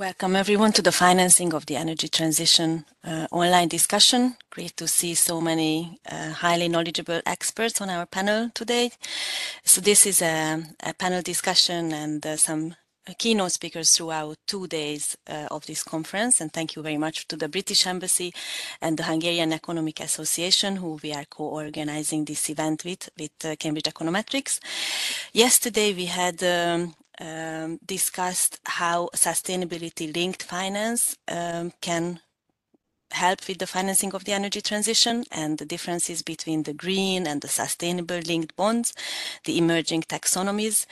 Welcome everyone to the Financing of the Energy Transition uh, online discussion. Great to see so many uh, highly knowledgeable experts on our panel today. So this is a panel discussion and uh, some keynote speakers throughout two days of this conference. And thank you very much to the British Embassy and the Hungarian Economic Association, who we are co-organizing this event with with Cambridge Econometrics. Yesterday, we had um, Um, discussed how sustainability-linked finance um, can help with the financing of the energy transition and the differences between the green and the sustainable-linked bonds, the emerging taxonomies.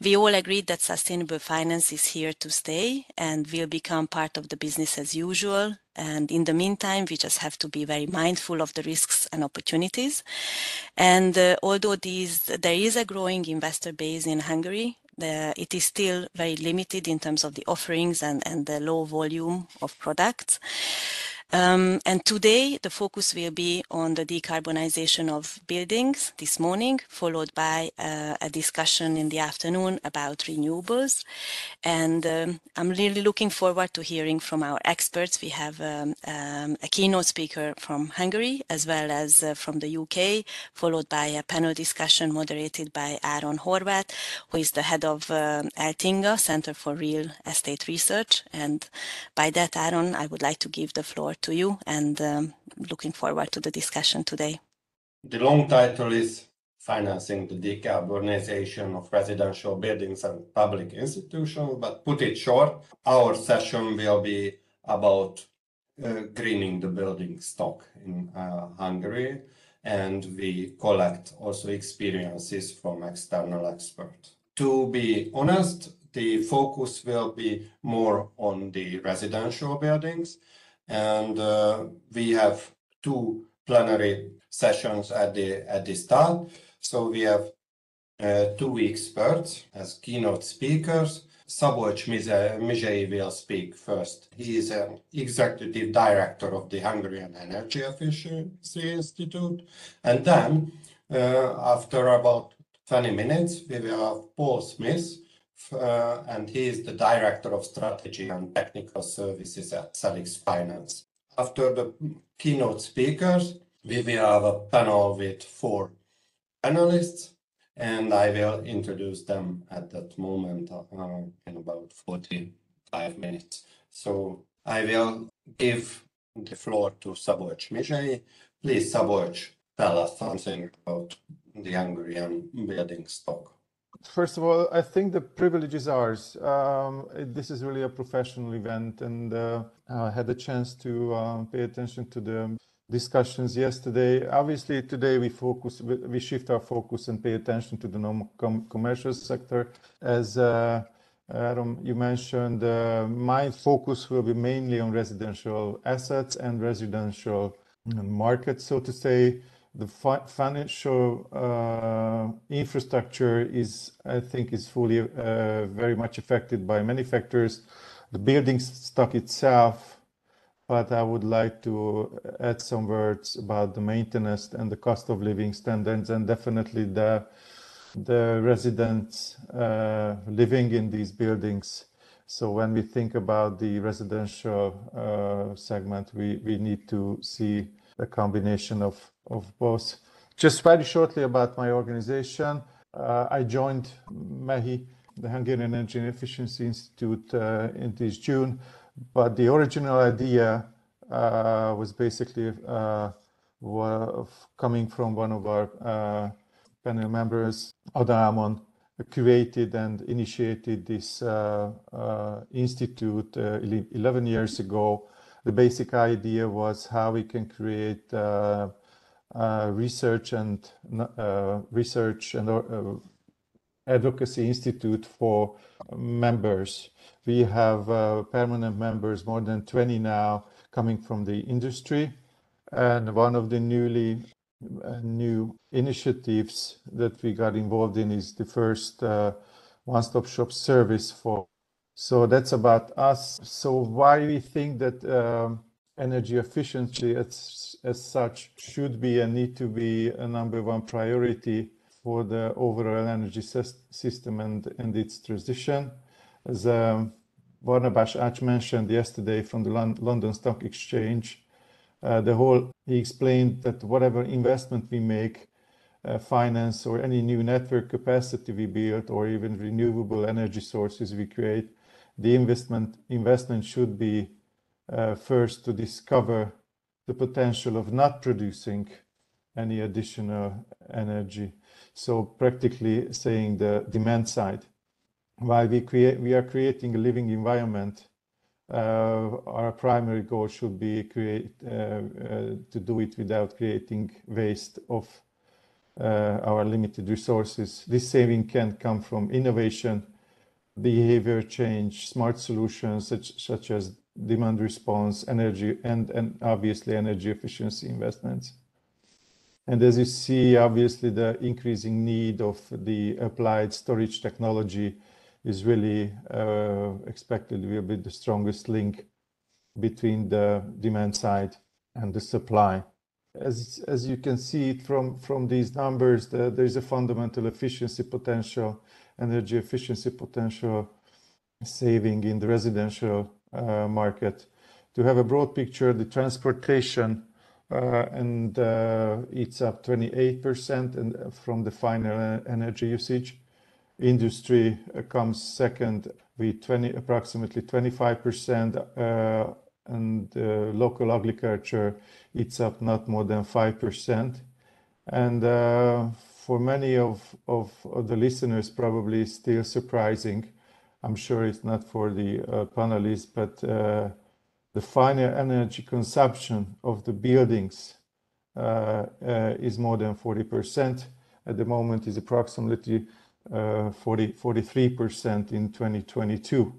We all agreed that sustainable finance is here to stay and will become part of the business as usual. And in the meantime, we just have to be very mindful of the risks and opportunities. And uh, although there is a growing investor base in Hungary, it is still very limited in terms of the offerings and the low volume of products. Um, today, the focus will be on the decarbonization of buildings this morning, followed by uh, a discussion in the afternoon about renewables. And um, I'm really looking forward to hearing from our experts. We have um, a keynote speaker from Hungary as well as uh, from the U.K., followed by a panel discussion moderated by Áron Horváth, who is the head of uh, ELTINGA, Center for Real Estate Research. And by that, Áron, I would like to give the floor to you and um, looking forward to the discussion today. The long title is Financing the Decarbonization of Residential Buildings and Public Institutions. But put it short, our session will be about uh, greening the building stock in uh, Hungary, and we collect also experiences from external experts. To be honest, the focus will be more on the residential buildings, and we have two plenary sessions at the at the start. So we have two experts as keynote speakers. Szabolcs Mizsei will speak first. He is an executive director of the Hungarian Energy Efficiency Institute. And then, uh, after about 20 minutes, we will have Paul Smith, Uh, and he is the Director of Strategy and Technical Services at Salix Finance. After the keynote speakers, we will have a panel with four panelists, and I will introduce them at that moment uh, in about 45 minutes. So I will give the floor to Szabolcs Mizsei. Please, Szabolcs, tell us something about the Hungarian building stock. First of all, I think the privilege is ours. Um, this is really a professional event, and uh, I had the chance to um, pay attention to the discussions yesterday. Obviously, today we focus, we shift our focus and pay attention to the non-commercial sector. As uh, Adam you mentioned, uh, my focus will be mainly on residential assets and residential markets, so to say. The financial uh, infrastructure is, I think is fully, uh, very much affected by many factors. The building stock itself, but I would like to add some words about the maintenance and the cost of living standards, and definitely the the residents uh, living in these buildings. So when we think about the residential segment, we, we need to see a combination of both. Just very shortly about my organization. Uh, I joined MEHI, the Hungarian Energy Efficiency Institute, uh, in this June. But the original idea uh, was basically coming from one of our panel members. Áron created and initiated this institute 11 years ago. The basic idea was how we can create a research and uh, uh, advocacy institute for members. We have permanent members, more than 20 now, coming from the industry. And one of the newly new initiatives that we got involved in is the first one-stop-shop service. For so that's about us. So why we think that um, energy efficiency as as such should be and need to be a number one priority for the overall energy system and and its transition. As Barnabas Acs mentioned yesterday from the London Stock Exchange. Uh, the whole, he explained that whatever investment we make, uh, finance or any new network capacity we build or even renewable energy sources we create, the investment investment should be uh, first to discover the potential of not producing any additional energy. So practically saying the demand side. While we create, we are creating a living environment. Uh, our primary goal should be create uh, uh, to do it without creating waste of uh, our limited resources. This saving can come from innovation, behavior change, smart solutions such, such as demand response, energy, and, and obviously energy efficiency investments. And as you see, obviously the increasing need of the applied storage technology is really uh, expected will be the strongest link between the demand side and the supply. As, as you can see from, from these numbers, the, there's a fundamental efficiency potential, energy efficiency potential saving in the residential market. To have a broad picture, the transportation uh, and uh, it's up 28% and from the final energy usage industry uh, comes second with 20, approximately 25%, uh, and uh, local agriculture, it's up not more than 5%. And uh, for many of, the listeners, probably still surprising. I'm sure it's not for the uh, panelists, but uh, the final energy consumption of the buildings is more than 40%. At the moment, is approximately uh, 40, 43% in 2022.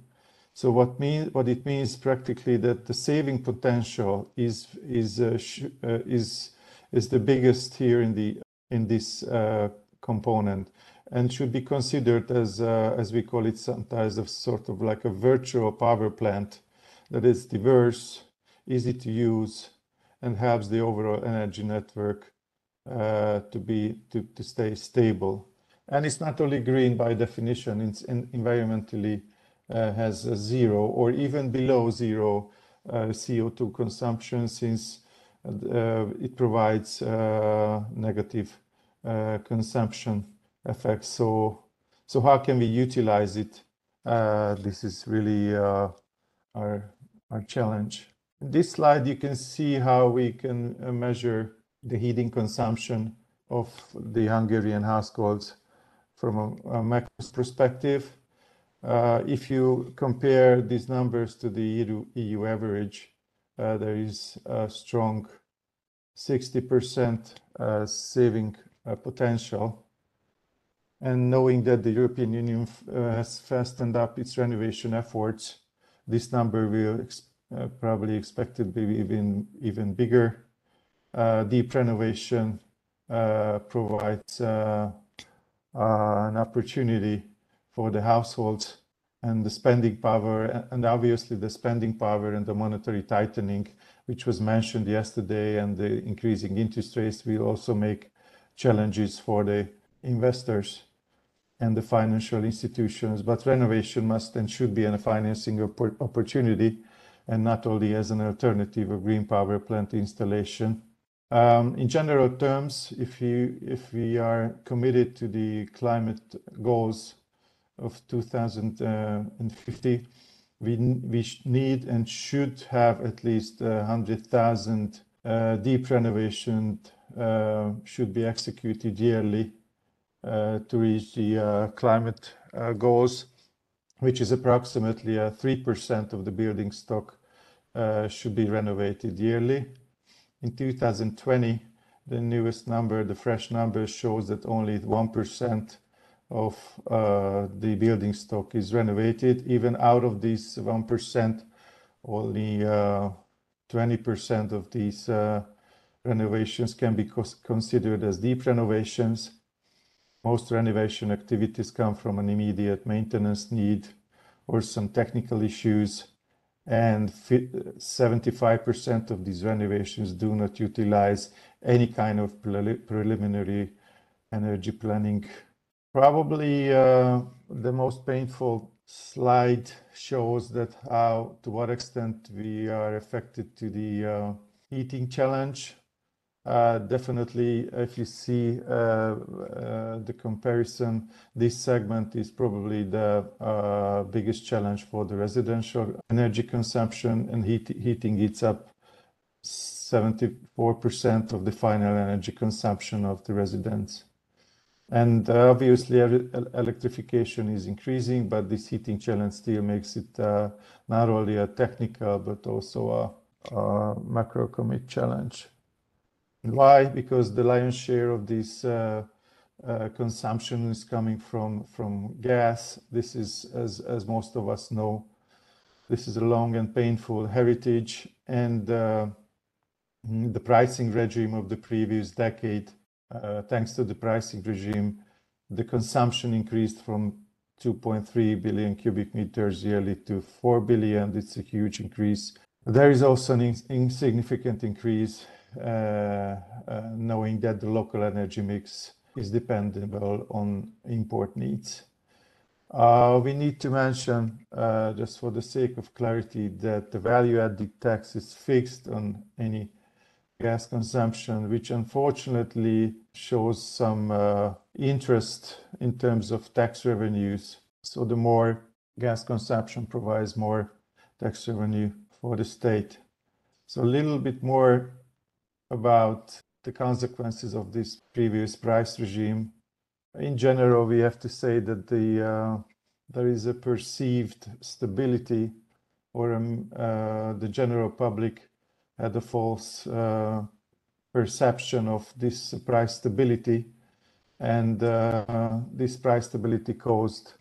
So what mean what it means practically that the saving potential is is uh, uh, is is the biggest here in the in this uh, component and should be considered as uh, as we call it sometimes a sort of like a virtual power plant that is diverse, easy to use, and helps the overall energy network uh, to be to, to stay stable. And it's not only green by definition, it's environmentally uh, has zero or even below zero uh, CO2 consumption since uh, it provides uh, negative consumption effects. So, so how can we utilize it? Uh, this is really our, our challenge. In this slide, you can see how we can measure the heating consumption of the Hungarian households from a, a macro perspective. Uh, if you compare these numbers to the EU, EU average, uh, there is a strong 60% uh, saving uh, potential. And knowing that the European Union uh, has fastened up its renovation efforts, this number will ex uh, probably expected to be even, even bigger. deep renovation provides uh, an opportunity for the households and the spending power, and obviously the spending power and the monetary tightening, which was mentioned yesterday, and the increasing interest rates will also make challenges for the investors and the financial institutions. But renovation must and should be a financing opportunity and not only as an alternative of green power plant installation. Um, in general terms, if, you, if we are committed to the climate goals of 2050, we, we need and should have at least 100,000 uh, deep renovation uh, should be executed yearly to reach the uh, climate uh, goals, which is approximately 3% of the building stock uh, should be renovated yearly. In 2020, the newest number, the fresh number, shows that only 1% of uh, the building stock is renovated. Even out of this 1%, only 20% uh, of these uh, renovations can be considered as deep renovations. Most renovation activities come from an immediate maintenance need or some technical issues and 75% of these renovations do not utilize any kind of preliminary energy planning. Probably uh, the most painful slide shows that how to what extent we are affected to the uh, heating challenge. Uh, definitely, if you see uh, uh the comparison, this segment is probably the biggest challenge for the residential energy consumption and heat, heating. It's up 74% of the final energy consumption of the residents. And obviously, electrification is increasing, but this heating challenge still makes it not only a technical but also a, a macroeconomic challenge. Why? Because the lion's share of this uh, uh, consumption is coming from from gas. This is, as as most of us know, this is a long and painful heritage, and uh, the pricing regime of the previous decade uh, thanks to the pricing regime, the consumption increased from 2.3 billion cubic meters yearly to 4 billion. It's a huge increase. There is also an insignificant increase, knowing that the local energy mix is dependable on import needs. Uh, we need to mention, uh, just for the sake of clarity, that the value added tax is fixed on any gas consumption, which unfortunately shows some uh, interest in terms of tax revenues. So the more gas consumption provides more tax revenue for the state. So a little bit more about the consequences of this previous price regime. In general, we have to say that the uh, there is a perceived stability, or um, uh, the general public had a false uh, perception of this price stability, and uh, this price stability caused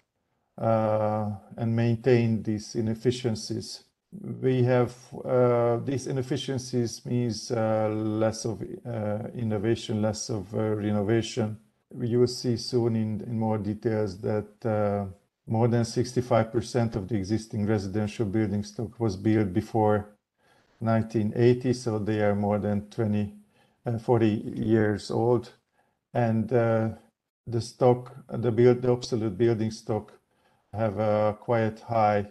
uh, and maintained these inefficiencies. We have uh, these inefficiencies means uh, less of uh, innovation, less of renovation. You will see soon in, in more details that more than 65% of the existing residential building stock was built before 1980, so they are more than 20, uh, 40 years old. And uh, the stock, the, build, the absolute building stock have a quite high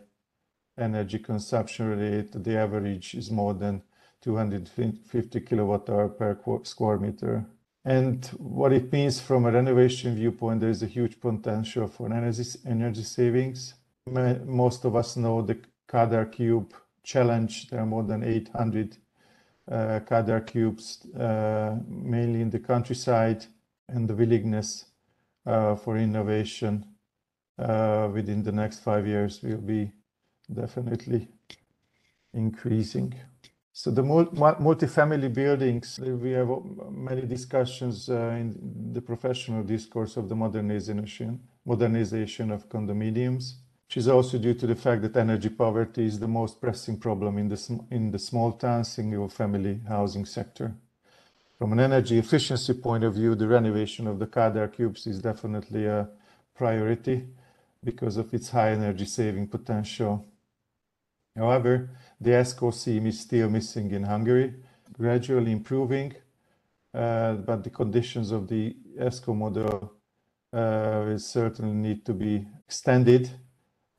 energy consumption rate. The average is more than 250 kilowatt hour per square meter. And what it means from a renovation viewpoint, there is a huge potential for energy, energy savings. Most of us know the Kadar Cube challenge. There are more than 800 uh, Kadar cubes, uh, mainly in the countryside, and the willingness uh, for innovation uh, within the next five years will be definitely increasing. So the multifamily buildings, we have many discussions uh, in the professional discourse of the modernization, modernization of condominiums which is also due to the fact that energy poverty is the most pressing problem in the, in the small town single family housing sector. From an energy efficiency point of view, the renovation of the Kadar cubes is definitely a priority because of its high energy saving potential. However, the ESCO scheme is still missing in Hungary, gradually improving, uh, but the conditions of the ESCO model uh, certainly need to be extended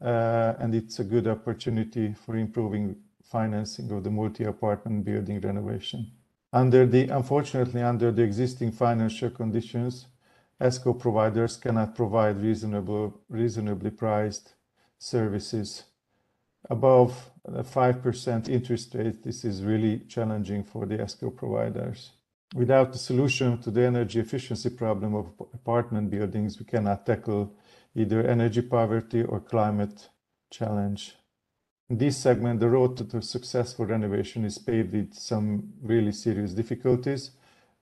uh, and it's a good opportunity for improving financing of the multi-apartment building renovation. Under the, unfortunately, under the existing financial conditions, ESCO providers cannot provide reasonable, reasonably priced services. Above a 5% interest rate, this is really challenging for the ESCO providers. Without the solution to the energy efficiency problem of apartment buildings, we cannot tackle either energy poverty or climate challenge. In this segment, the road to successful renovation is paved with some really serious difficulties.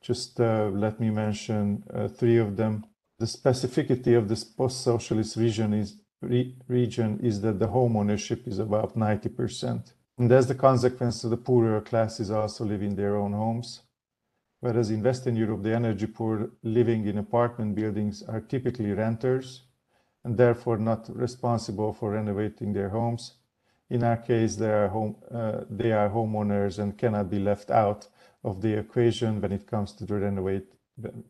Just uh, let me mention uh, three of them. The specificity of this post-socialist region is, re region is that the home ownership is about 90%. And as the consequence, the poorer classes also live in their own homes. Whereas in Western Europe, the energy poor living in apartment buildings are typically renters and therefore not responsible for renovating their homes. In our case, they are, home, uh, they are homeowners and cannot be left out of the equation when it comes to, renovate,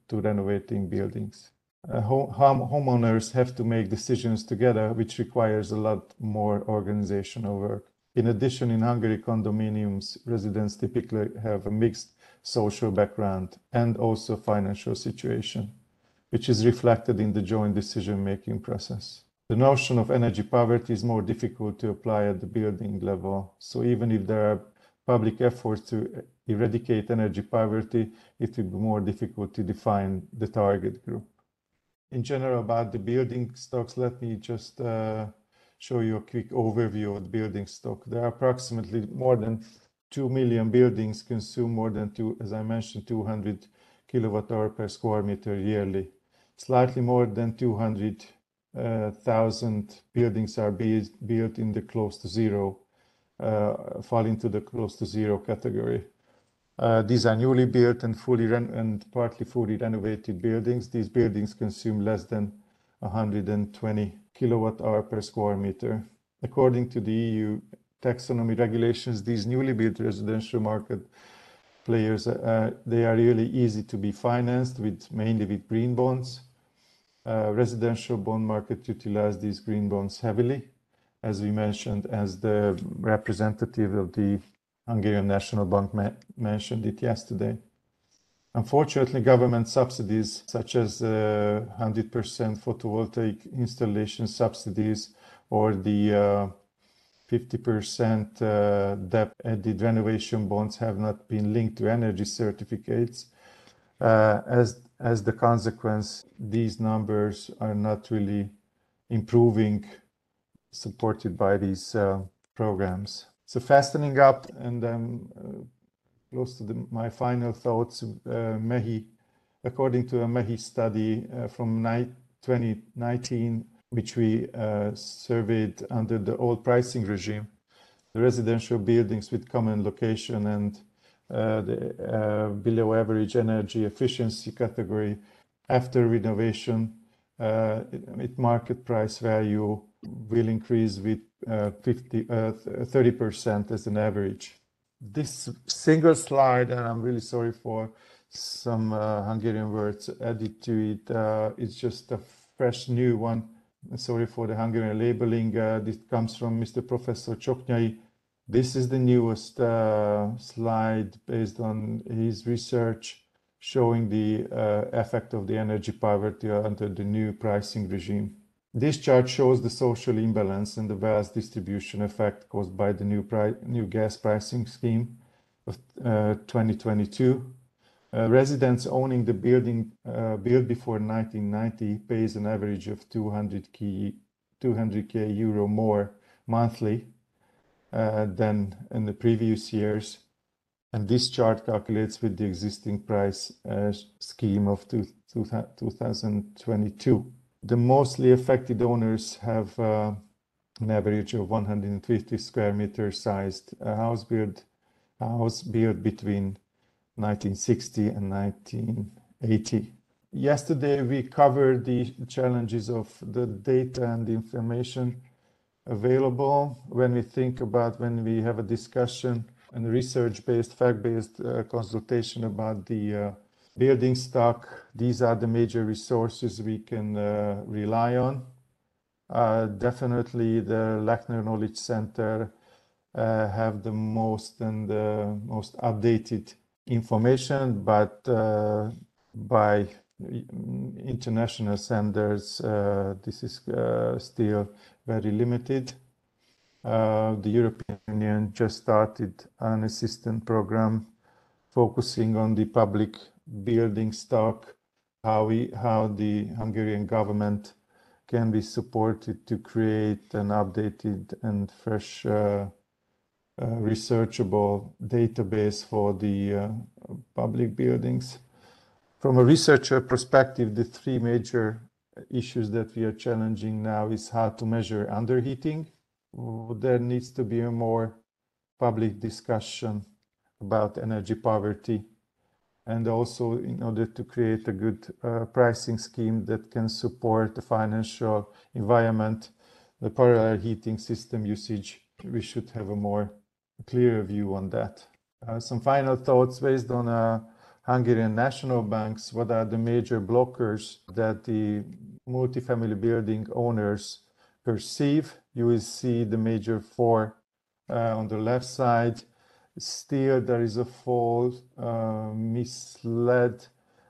to renovating buildings. Uh, home, homeowners have to make decisions together, which requires a lot more organizational work. In addition, in Hungary, condominiums residents typically have a mixed social background and also financial situation, which is reflected in the joint decision-making process. The notion of energy poverty is more difficult to apply at the building level. So even if there are public efforts to eradicate energy poverty, it will be more difficult to define the target group. In general, about the building stocks, let me just uh, show you a quick overview of the building stock. There are approximately more than 2 million buildings consume more than two, as I mentioned, 200 kilowatt hour per square meter yearly. Slightly more than 200,000 uh, buildings are built in the close to zero, uh, fall into the close to zero category. Uh, these are newly built and fully and partly fully renovated buildings. These buildings consume less than 120 kilowatt hour per square meter. According to the EU taxonomy regulations, these newly built residential market players, uh, they are really easy to be financed with mainly with green bonds. Uh, residential bond market utilize these green bonds heavily, as we mentioned, as the representative of the Hungarian National Bank mentioned it yesterday. Unfortunately, government subsidies such as uh, 100% photovoltaic installation subsidies or the 50% uh, uh, debt added renovation bonds have not been linked to energy certificates. Uh, as, as the consequence, these numbers are not really improving, supported by these uh, programs. So fastening up, and uh, close to the, my final thoughts. Uh, MEHI, according to a MEHI study uh, from 2019, which we uh, surveyed under the old pricing regime, the residential buildings with common location and uh, the uh, below average energy efficiency category after renovation, uh, its market price value will increase with 50, 30% as an average this single slide, and I'm really sorry for some uh, Hungarian words added to it. Uh, it's just a fresh new one. Sorry for the Hungarian labeling. Uh, this comes from Mr. Professor Csoknyai. This is the newest uh, slide based on his research showing the uh, effect of the energy poverty under the new pricing regime. This chart shows the social imbalance and the vast distribution effect caused by the new, new gas pricing scheme of uh, 2022. Uh, residents owning the building uh, built before 1990 pays an average of 200 k 200k euro more monthly uh, than in the previous years. And this chart calculates with the existing price uh, scheme of two, two, 2022 the mostly affected owners have uh, an average of 150 square meter sized house built house built between 1960 and 1980. Yesterday we covered the challenges of the data and the information available when we think about when we have a discussion and research-based, fact-based uh, consultation about the uh, building stock, these are the major resources we can uh, rely on. Uh, definitely the Lechner Knowledge Center uh, have the most and the most updated information, but uh, by international standards, uh, this is uh, still very limited. the European Union just started an assistance program focusing on the public building stock, how we how the Hungarian government can be supported to create an updated and fresh uh, uh, researchable database for the uh, public buildings. From a researcher perspective, the three major issues that we are challenging now is how to measure underheating. There needs to be a more public discussion about energy poverty and also in order to create a good uh, pricing scheme that can support the financial environment, the parallel heating system usage, we should have a more clear view on that. Uh, some final thoughts based on uh, Hungarian national banks, what are the major blockers that the multifamily building owners perceive. You will see the major four uh, on the left side. Still, there is a false, uh, misled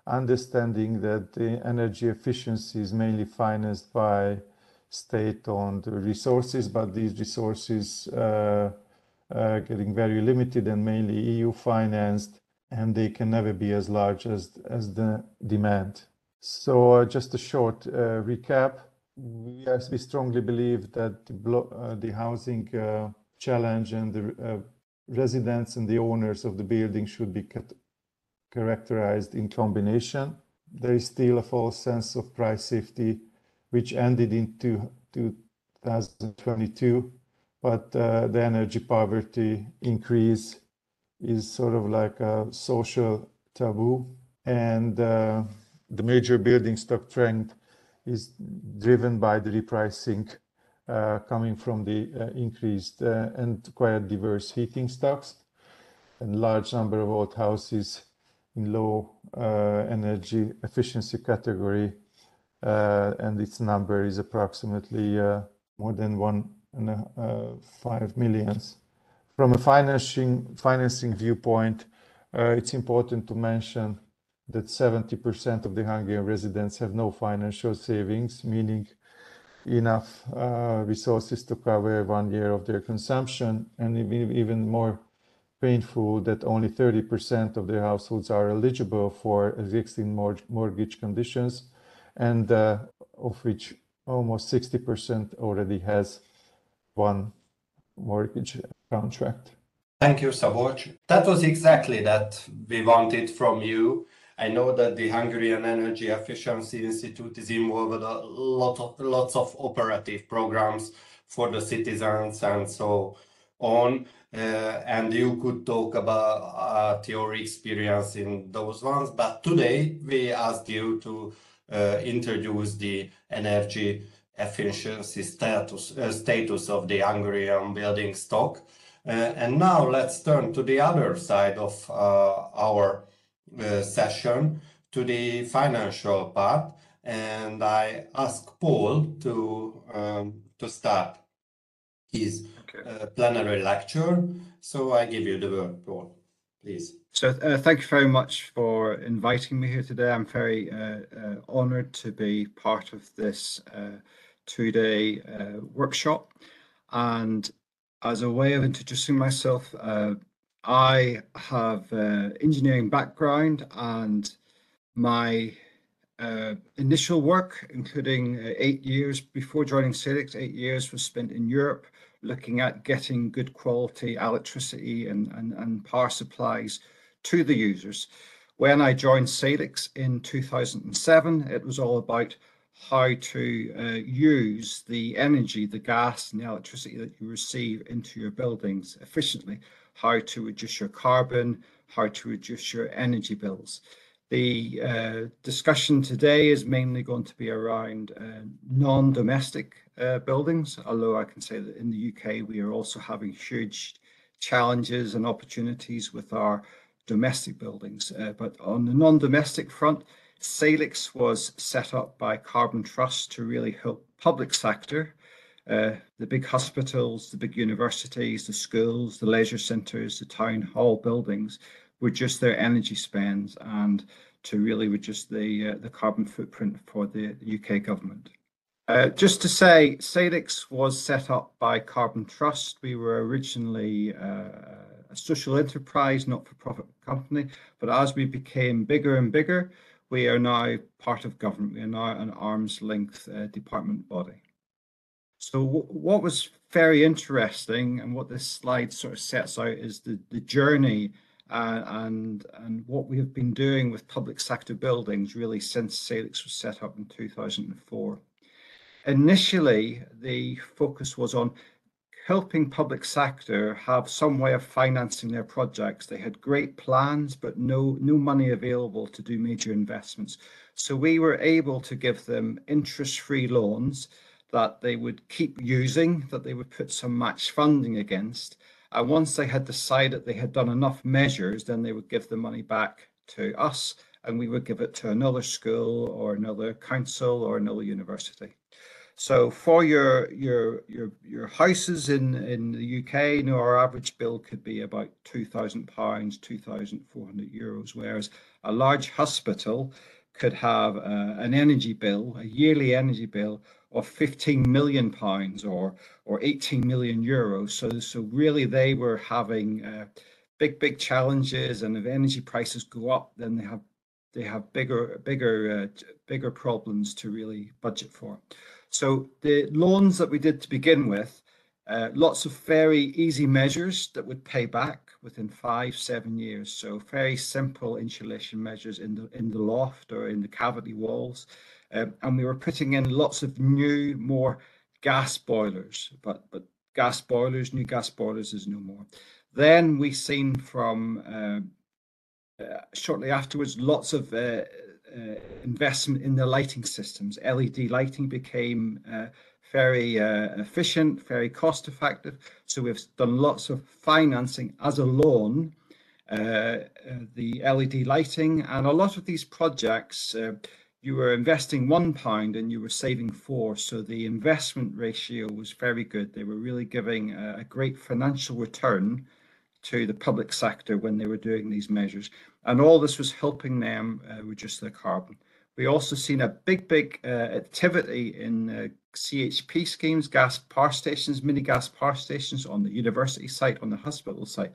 understanding that the energy efficiency is mainly financed by state-owned resources, but these resources uh, are getting very limited and mainly EU financed, and they can never be as large as, as the demand. So uh, just a short uh, recap. Yes, we strongly believe that the, uh, the housing uh, challenge and the uh, residents and the owners of the building should be characterized in combination. There is still a false sense of price safety, which ended in two, 2022, but uh, the energy poverty increase is sort of like a social taboo. And uh, the major building stock trend is driven by the repricing Uh, coming from the uh, increased uh, and quite diverse heating stocks and large number of old houses in low uh, energy efficiency category. Uh, and its number is approximately more than one and five millions. From a financing viewpoint, it's important to mention that 70% of the Hungarian residents have no financial savings, meaning enough uh, resources to cover one year of their consumption, and even more painful that only 30% of their households are eligible for existing mortgage conditions, and uh, of which almost 60% already has one mortgage contract. Thank you, Szabolcs. That was exactly that we wanted from you I know that the Hungarian Energy Efficiency Institute is involved with a lot of lots of operative programs for the citizens and so on. Uh, and you could talk about uh, your experience in those ones. But today we asked you to uh, introduce the energy efficiency status uh, status of the Hungarian building stock. Uh, and now let's turn to the other side of uh, our uh, session to the financial part, and I ask Paul to um, to start his okay. uh, plenary lecture. So I give you the word, Paul, please. So uh, thank you very much for inviting me here today. I'm very honored to be part of this uh, two-day workshop. And as a way of introducing myself, I have uh, engineering background and my uh, initial work, including uh, eight years before joining Salix, eight years was spent in Europe looking at getting good quality electricity and, and, and power supplies to the users. When I joined Salix in 2007, it was all about how to uh, use the energy, the gas and the electricity that you receive into your buildings efficiently how to reduce your carbon, how to reduce your energy bills. The uh, discussion today is mainly going to be around uh, non-domestic uh, buildings, although I can say that in the UK we are also having huge challenges and opportunities with our domestic buildings. Uh, but on the non-domestic front, Salix was set up by Carbon Trust to really help public sector uh, the big hospitals, the big universities, the schools, the leisure centres, the town hall buildings reduce their energy spends and to really reduce the uh, the carbon footprint for the, UK government. Uh, just to say, Salix was set up by Carbon Trust. We were originally uh, a social enterprise, not-for-profit company, but as we became bigger and bigger, we are now part of government. We are now an arm's length uh, department body. So what was very interesting and what this slide sort of sets out is the, the journey uh, and and what we have been doing with public sector buildings really since Salix was set up in 2004. Initially, the focus was on helping public sector have some way of financing their projects. They had great plans, but no, no money available to do major investments. So we were able to give them interest-free loans that they would keep using, that they would put some match funding against. And once they had decided they had done enough measures, then they would give the money back to us and we would give it to another school or another council or another university. So for your your your your houses in in the UK, you know, our average bill could be about two thousand pounds, two thousand four hundred euros, whereas a large hospital could have uh, an energy bill, a yearly energy bill of 15 million pounds or or 18 million euros. So so really they were having uh, big big challenges, and if energy prices go up, then they have they have bigger bigger uh, bigger problems to really budget for. So the loans that we did to begin with, uh, lots of very easy measures that would pay back within five, seven years. So very simple insulation measures in the in the loft or in the cavity walls. Um, and we were putting in lots of new, more gas boilers, but but gas boilers, new gas boilers is no more. Then we seen from uh, uh, shortly afterwards lots of uh, uh, investment in the lighting systems. LED lighting became uh, very uh, efficient, very cost effective. So we've done lots of financing as a loan, the LED lighting, and a lot of these projects you were investing one pound and you were saving four. So the investment ratio was very good. They were really giving a, a, great financial return to the public sector when they were doing these measures. And all this was helping them uh, reduce their carbon. We also seen a big, big uh, activity in uh, CHP schemes, gas power stations, mini gas power stations on the university site, on the hospital site.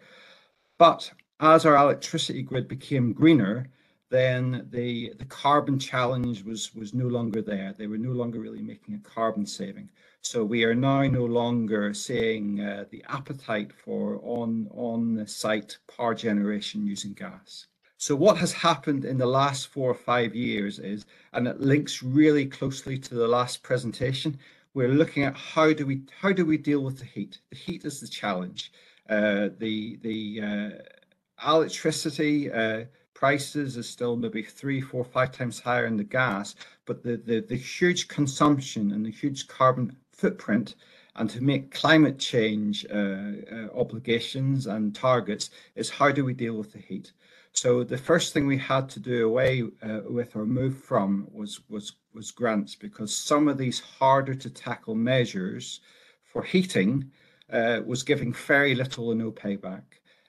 But as our electricity grid became greener, then the the carbon challenge was was no longer there. They were no longer really making a carbon saving. So we are now no longer seeing uh, the appetite for on on site power generation using gas. So what has happened in the last four or five years is, and it links really closely to the last presentation. We're looking at how do we how do we deal with the heat? The heat is the challenge. Uh, the the uh, electricity uh, prices are still maybe three, four, five times higher in the gas, but the, the, the huge consumption and the huge carbon footprint and to make climate change uh, uh, obligations and targets is how do we deal with the heat? So the first thing we had to do away uh, with or move from was was was grants because some of these harder to tackle measures for heating uh, was giving very little or no payback.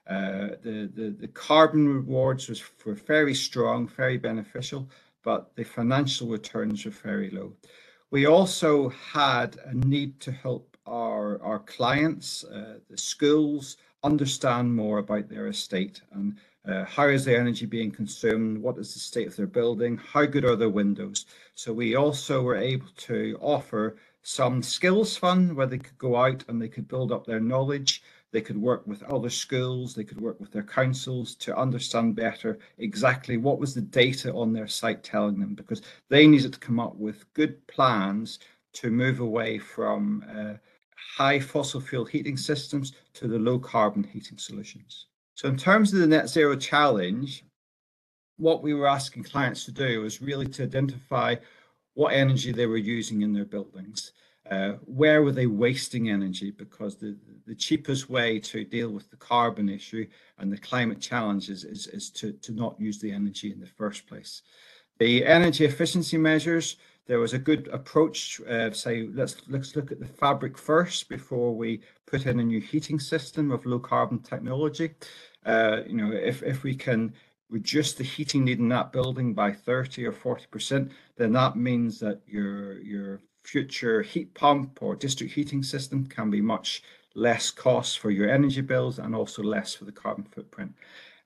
Uh, the, the, the carbon rewards was, were very strong, very beneficial, but the financial returns were very low. We also had a need to help our, our clients, uh, the schools, understand more about their estate and uh, how is the energy being consumed? What is the state of their building? How good are their windows? So we also were able to offer some skills fund where they could go out and they could build up their knowledge they could work with other schools, they could work with their councils to understand better exactly what was the data on their site telling them, because they needed to come up with good plans to move away from uh, high fossil fuel heating systems to the low carbon heating solutions. So, in terms of the net zero challenge, what we were asking clients to do was really to identify what energy they were using in their buildings uh, where were they wasting energy? Because the, the cheapest way to deal with the carbon issue and the climate challenges is, is to, to not use the energy in the first place. The energy efficiency measures, there was a good approach, uh, say, let's, let's look at the fabric first before we put in a new heating system of low carbon technology. Uh, you know, if, if we can reduce the heating need in that building by 30 or 40%, then that means that your, your future heat pump or district heating system can be much less cost for your energy bills and also less for the carbon footprint.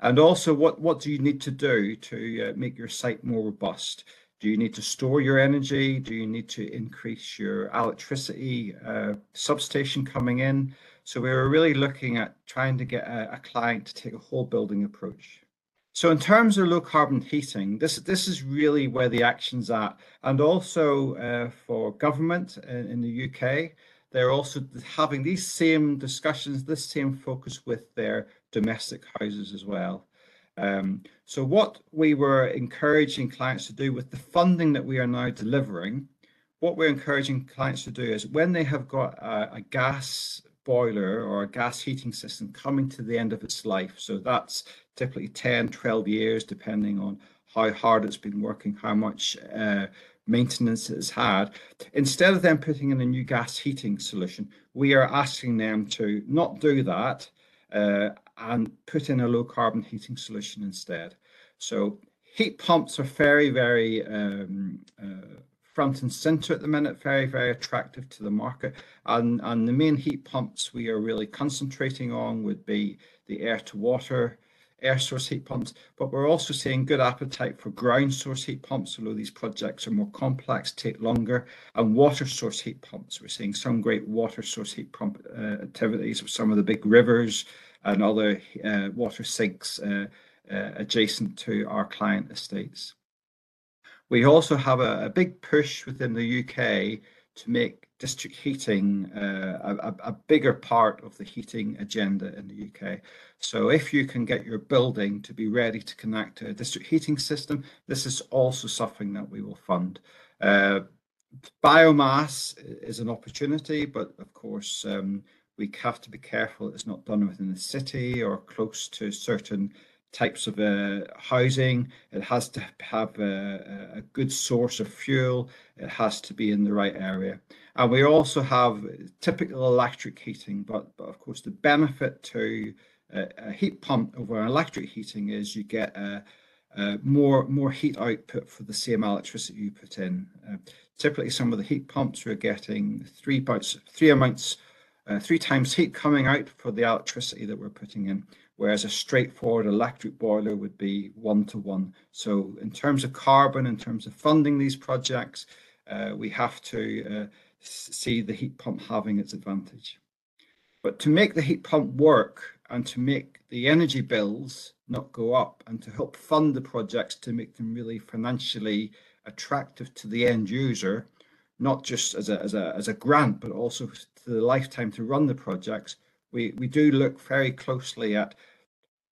And also, what, what do you need to do to uh, make your site more robust? Do you need to store your energy? Do you need to increase your electricity uh, substation coming in? So we were really looking at trying to get a, a client to take a whole building approach. So in terms of low carbon heating, this this is really where the action's at, and also uh, for government in, in, the UK, they're also having these same discussions, this same focus with their domestic houses as well. Um, so what we were encouraging clients to do with the funding that we are now delivering, what we're encouraging clients to do is when they have got a, a gas boiler or a gas heating system coming to the end of its life. So that's typically 10, 12 years, depending on how hard it's been working, how much uh, maintenance it's had. Instead of them putting in a new gas heating solution, we are asking them to not do that uh, and put in a low carbon heating solution instead. So heat pumps are very, very um, uh, front and center at the minute, very, very attractive to the market. And, and the main heat pumps we are really concentrating on would be the air to water air source heat pumps, but we're also seeing good appetite for ground source heat pumps, although these projects are more complex, take longer, and water source heat pumps. We're seeing some great water source heat pump uh, activities with some of the big rivers and other uh, water sinks uh, uh adjacent to our client estates. We also have a, a big push within the UK to make district heating uh, a, a, bigger part of the heating agenda in the UK. So if you can get your building to be ready to connect to a district heating system, this is also something that we will fund. Uh, biomass is an opportunity, but of course um, we have to be careful it's not done within the city or close to certain types of uh, housing. It has to have a, a, good source of fuel. It has to be in the right area. And we also have typical electric heating, but, but of course the benefit to a, a heat pump over electric heating is you get a, more more heat output for the same electricity you put in. Uh, typically, some of the heat pumps we're getting three amounts, three amounts, uh, three times heat coming out for the electricity that we're putting in whereas a straightforward electric boiler would be one to one. So in terms of carbon, in terms of funding these projects, uh, we have to uh, see the heat pump having its advantage. But to make the heat pump work and to make the energy bills not go up and to help fund the projects to make them really financially attractive to the end user, not just as a, as a, as a grant, but also to the lifetime to run the projects, we, we do look very closely at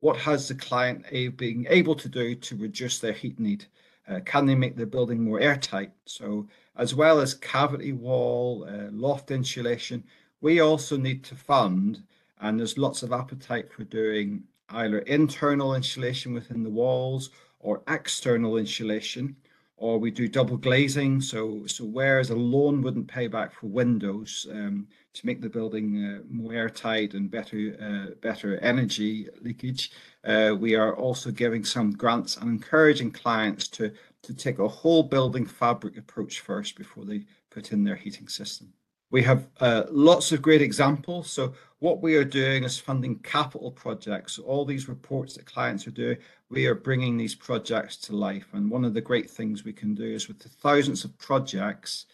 what has the client a, being able to do to reduce their heat need. Uh, can they make the building more airtight? So as well as cavity wall, uh, loft insulation, we also need to fund, and there's lots of appetite for doing either internal insulation within the walls or external insulation or we do double glazing. So, so whereas a loan wouldn't pay back for windows um, to make the building uh, more airtight and better, uh, better energy leakage, uh, we are also giving some grants and encouraging clients to to take a whole building fabric approach first before they put in their heating system. We have uh, lots of great examples. So what we are doing is funding capital projects. All these reports that clients are doing, we are bringing these projects to life. And one of the great things we can do is with the thousands of projects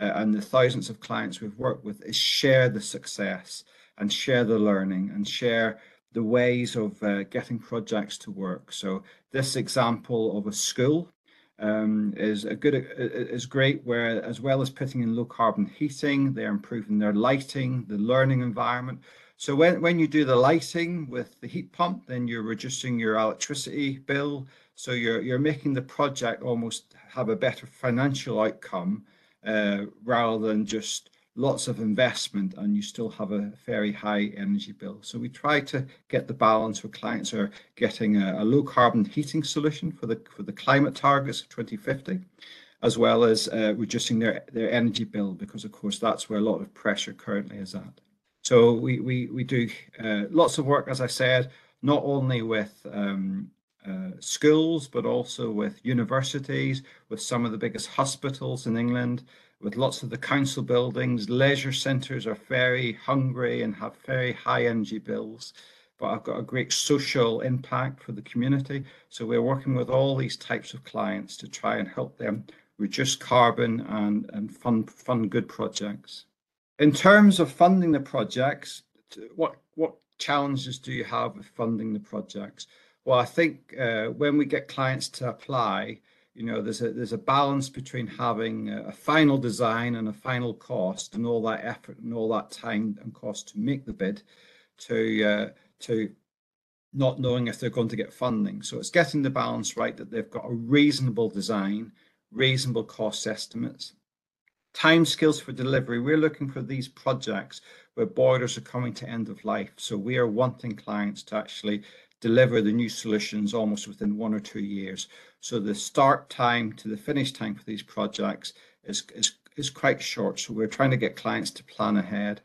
uh, and the thousands of clients we've worked with is share the success and share the learning and share the ways of uh, getting projects to work. So this example of a school um, is a good is great. Where as well as putting in low carbon heating, they're improving their lighting, the learning environment. So when when you do the lighting with the heat pump, then you're reducing your electricity bill. So you're you're making the project almost have a better financial outcome uh, rather than just lots of investment and you still have a very high energy bill. So we try to get the balance where clients are getting a, a, low carbon heating solution for the for the climate targets of 2050, as well as uh, reducing their, their energy bill, because of course that's where a lot of pressure currently is at. So we we, we do uh, lots of work, as I said, not only with um, uh, schools, but also with universities, with some of the biggest hospitals in England, with lots of the council buildings. Leisure centres are very hungry and have very high energy bills, but I've got a great social impact for the community. So we're working with all these types of clients to try and help them reduce carbon and, and fund, fund good projects. In terms of funding the projects, what, what challenges do you have with funding the projects? Well, I think uh, when we get clients to apply, you know there's a there's a balance between having a, final design and a final cost and all that effort and all that time and cost to make the bid to uh, to not knowing if they're going to get funding so it's getting the balance right that they've got a reasonable design reasonable cost estimates time Timescales for delivery. We're looking for these projects where boilers are coming to end of life. So we are wanting clients to actually deliver the new solutions almost within one or two years. So the start time to the finish time for these projects is, is, is quite short. So we're trying to get clients to plan ahead.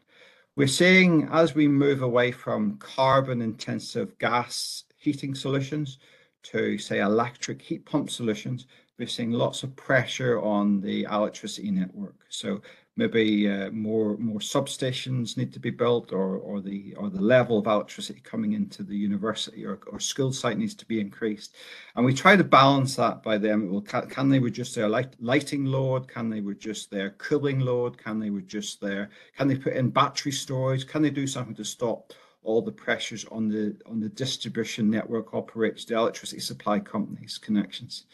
We're seeing as we move away from carbon intensive gas heating solutions to say electric heat pump solutions, we're seeing lots of pressure on the electricity network. So maybe uh, more more substations need to be built or or the or the level of electricity coming into the university or, or school site needs to be increased. And we try to balance that by them. Well can, can they reduce their light, lighting load? Can they reduce their cooling load? Can they reduce their can they put in battery storage? Can they do something to stop all the pressures on the on the distribution network operators the electricity supply companies connections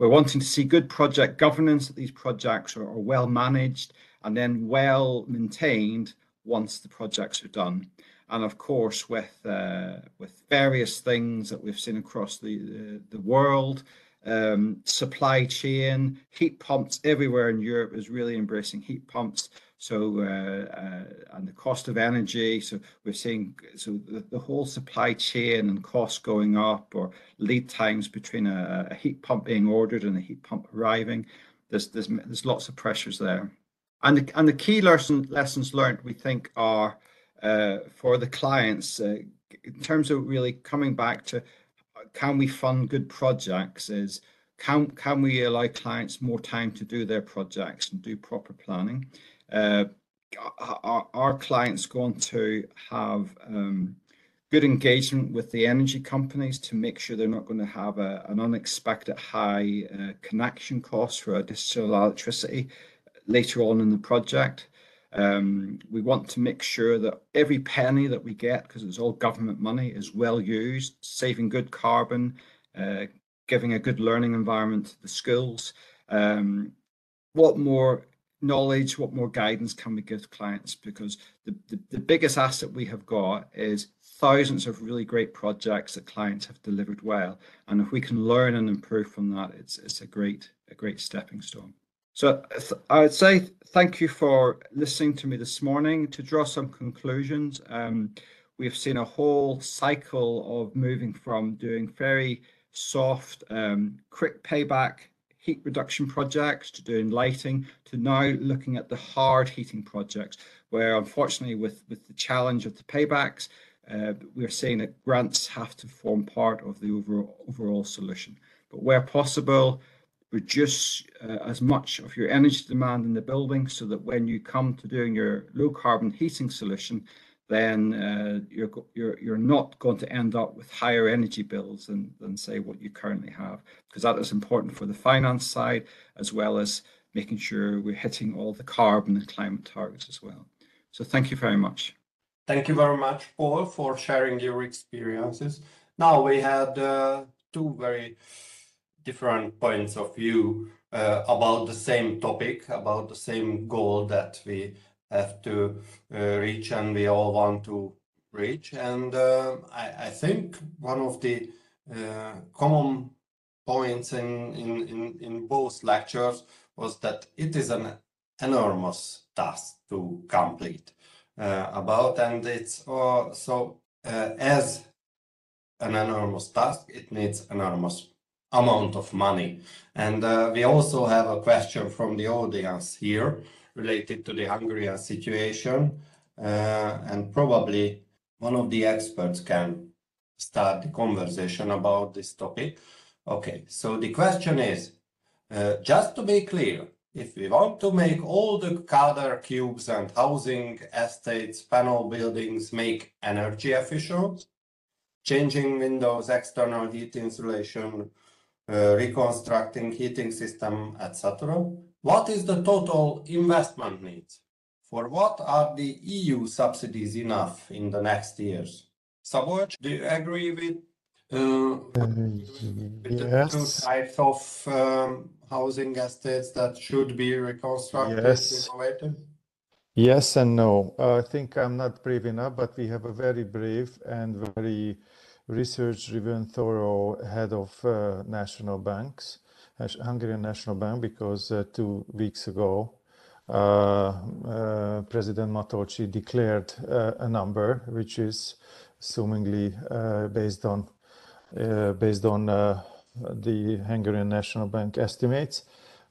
we're wanting to see good project governance that these projects are, are well managed and then well maintained once the projects are done. And of course, with uh, with various things that we've seen across the the, the world, um, supply chain, heat pumps everywhere in Europe is really embracing heat pumps. So uh, uh, and the cost of energy. So we're seeing so the, whole supply chain and costs going up, or lead times between a, heat pump being ordered and a heat pump arriving. There's there's there's lots of pressures there. And the, and the key lesson, lessons learned, we think, are uh, for the clients uh, in terms of really coming back to can we fund good projects is can, can we allow clients more time to do their projects and do proper planning? Uh, are, are clients going to have um, good engagement with the energy companies to make sure they're not going to have a, an unexpected high uh, connection cost for additional electricity later on in the project. Um, we want to make sure that every penny that we get, because it's all government money, is well used, saving good carbon, uh, giving a good learning environment to the schools. Um, what more knowledge, what more guidance can we give clients? Because the, the, the biggest asset we have got is thousands of really great projects that clients have delivered well. And if we can learn and improve from that, it's, it's a great, a great stepping stone. So I would say thank you for listening to me this morning. To draw some conclusions, um, we've seen a whole cycle of moving from doing very soft, um, quick payback heat reduction projects to doing lighting to now looking at the hard heating projects, where unfortunately with, with the challenge of the paybacks, uh, we're seeing that grants have to form part of the overall, overall solution. But where possible, reduce uh, as much of your energy demand in the building so that when you come to doing your low carbon heating solution, then uh, you're, not going to end up with higher energy bills than, than say what you currently have, because that is important for the finance side, as well as making sure we're hitting all the carbon and climate targets as well. So thank you very much. Thank you very much, Paul, for sharing your experiences. Now we had uh, two very different points of view uh, about the same topic, about the same goal that we have to uh, reach and we all want to reach. And uh, I, I, think one of the uh, common points in, in, in, in both lectures was that it is an enormous task to complete uh, about and it's uh, so as an enormous task, it needs enormous amount of money. And uh, we also have a question from the audience here related to the Hungarian situation. Uh, and probably one of the experts can start the conversation about this topic. Okay, so the question is, uh, just to be clear, if we want to make all the Kádár cubes and housing estates, panel buildings make energy efficient, changing windows, external heat insulation, uh, reconstructing heating system, etc. What is the total investment needs? For what are the EU subsidies enough in the next years? Szabolcs, do you agree with, uh, with yes. the two types of um, housing estates that should be reconstructed, yes. renovated? Yes and no. Uh, I think I'm not brave enough, but we have a very brave and very research-driven, thorough head of uh, national banks, Hungarian National Bank, because uh, two weeks ago uh, President Matolcsi declared a number, which is assumingly based on based on the Hungarian National Bank estimates.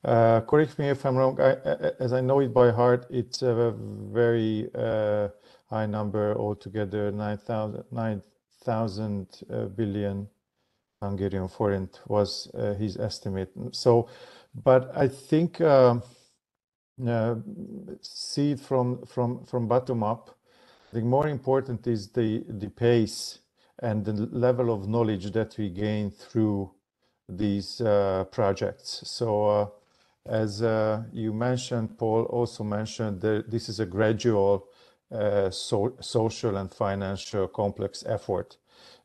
Uh, correct me if I'm wrong. I, as I know it by heart, it's a very uh, high number altogether. 9,000 9, uh, billion Hungarian forint was uh, his estimate. So, but I think um, uh, see it from from from bottom up. I think more important is the the pace and the level of knowledge that we gain through these uh, projects. So, uh, as uh, you mentioned, Paul also mentioned that this is a gradual uh, so social and financial complex effort.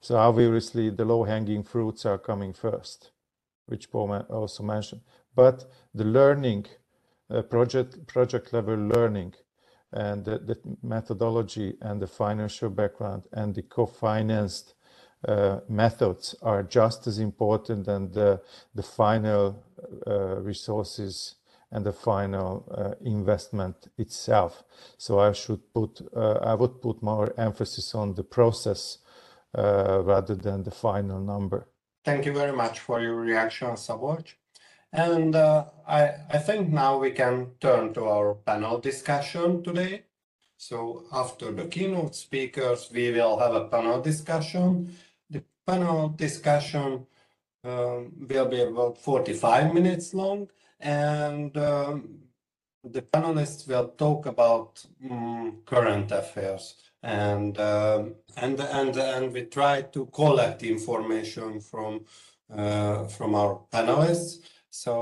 So obviously, the low-hanging fruits are coming first, which Paul also mentioned. But the learning, uh, project project level learning, and the, the methodology and the financial background and the co-financed uh, methods are just as important than the, the final uh, resources and the final uh, investment itself. So I should put, uh, I would put more emphasis on the process rather than the final number. Thank you very much for your reaction, Szabolcs. And uh, I, think now we can turn to our panel discussion today. So after the keynote speakers, we will have a panel discussion The panel discussion um, will be about 45 minutes long and um, the panelists will talk about um, current affairs and um, and and and we try to collect information from uh, from our panelists so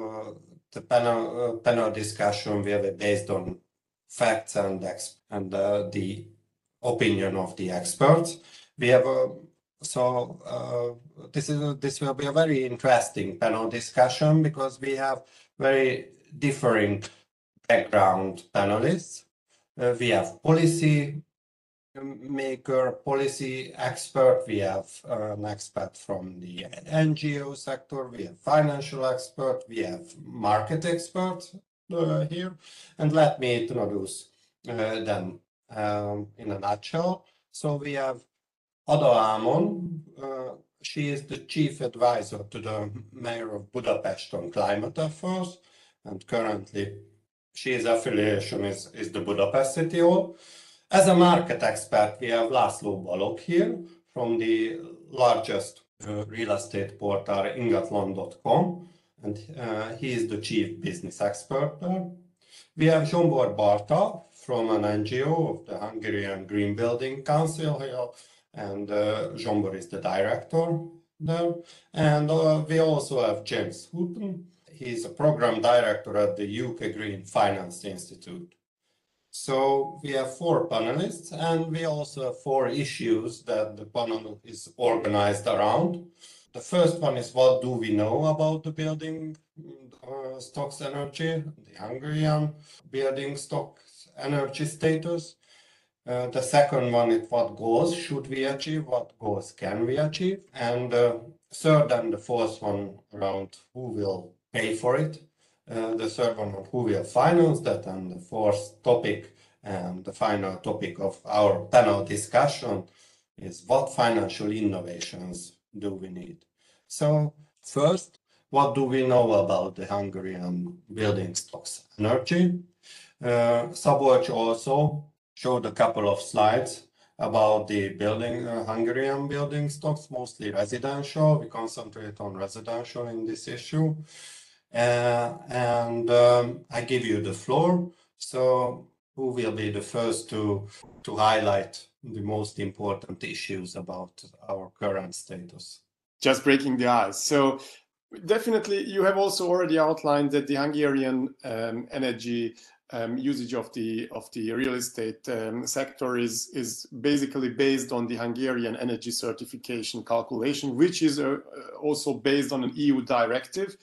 uh, the panel uh, panel discussion will be based on facts and and uh, the opinion of the experts we have a so uh, this is this will be a very interesting panel discussion because we have very differing background panelists. Uh, we have policy maker, policy expert. We have uh, an expert from the NGO sector. We have financial expert. We have market expert uh, here. And let me introduce uh, them um, in a nutshell. So we have Ada Amon, uh, she is the chief advisor to the mayor of Budapest on climate affairs, and currently she's affiliation is, is the Budapest City Hall. As a market expert, we have Laszlo Balogh here from the largest uh, real estate portal ingatlan.com, and uh, he is the chief business expert there. We have Zsombor Barta from an NGO of the Hungarian Green Building Council here, and uh, Zsombor is the director there. And uh, we also have James Hooton. He's a program director at the UK Green Finance Institute. So we have four panelists, and we also have four issues that the panel is organized around. The first one is what do we know about the building uh, stocks energy, the Hungarian building stocks energy status. Uh, the second one is what goals should we achieve, what goals can we achieve, and uh, third and the fourth one around who will pay for it, the third one on who will finance that, and the fourth topic and the final topic of our panel discussion is what financial innovations do we need. So first, what do we know about the Hungarian building stocks energy? Uh, Szabolcs also showed a couple of slides about the building, uh, Hungarian building stocks, mostly residential. We concentrate on residential in this issue. Uh, and um, I give you the floor. So who will be the first to, to highlight the most important issues about our current status? Just breaking the ice. So definitely you have also already outlined that the Hungarian um, energy um, usage of the of the real estate um, sector is is basically based on the Hungarian energy certification calculation, which is uh, also based on an EU directive.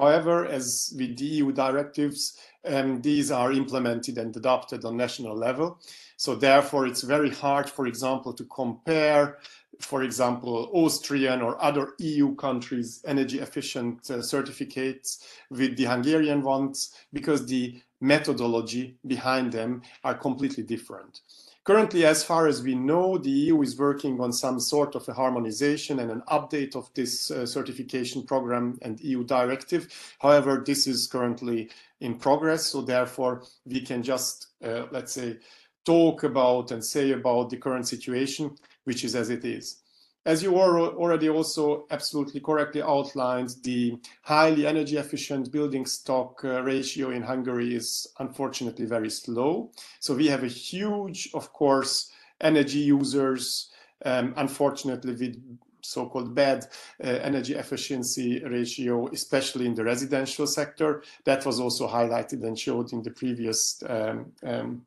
However, as with the EU directives, um, these are implemented and adopted on national level. So therefore, it's very hard, for example, to compare for example, Austrian or other EU countries' energy efficient uh, certificates with the Hungarian ones, because the methodology behind them are completely different. Currently, as far as we know, the EU is working on some sort of a harmonization and an update of this uh, certification program and EU directive. However, this is currently in progress, so therefore we can just, uh, let's say, talk about and say about the current situation, which is as it is. As you already also absolutely correctly outlined, the highly energy efficient building stock uh, ratio in Hungary is unfortunately very slow. So we have a huge, of course, energy users, um, unfortunately with so-called bad uh, energy efficiency ratio, especially in the residential sector. That was also highlighted and showed in the previous um, um,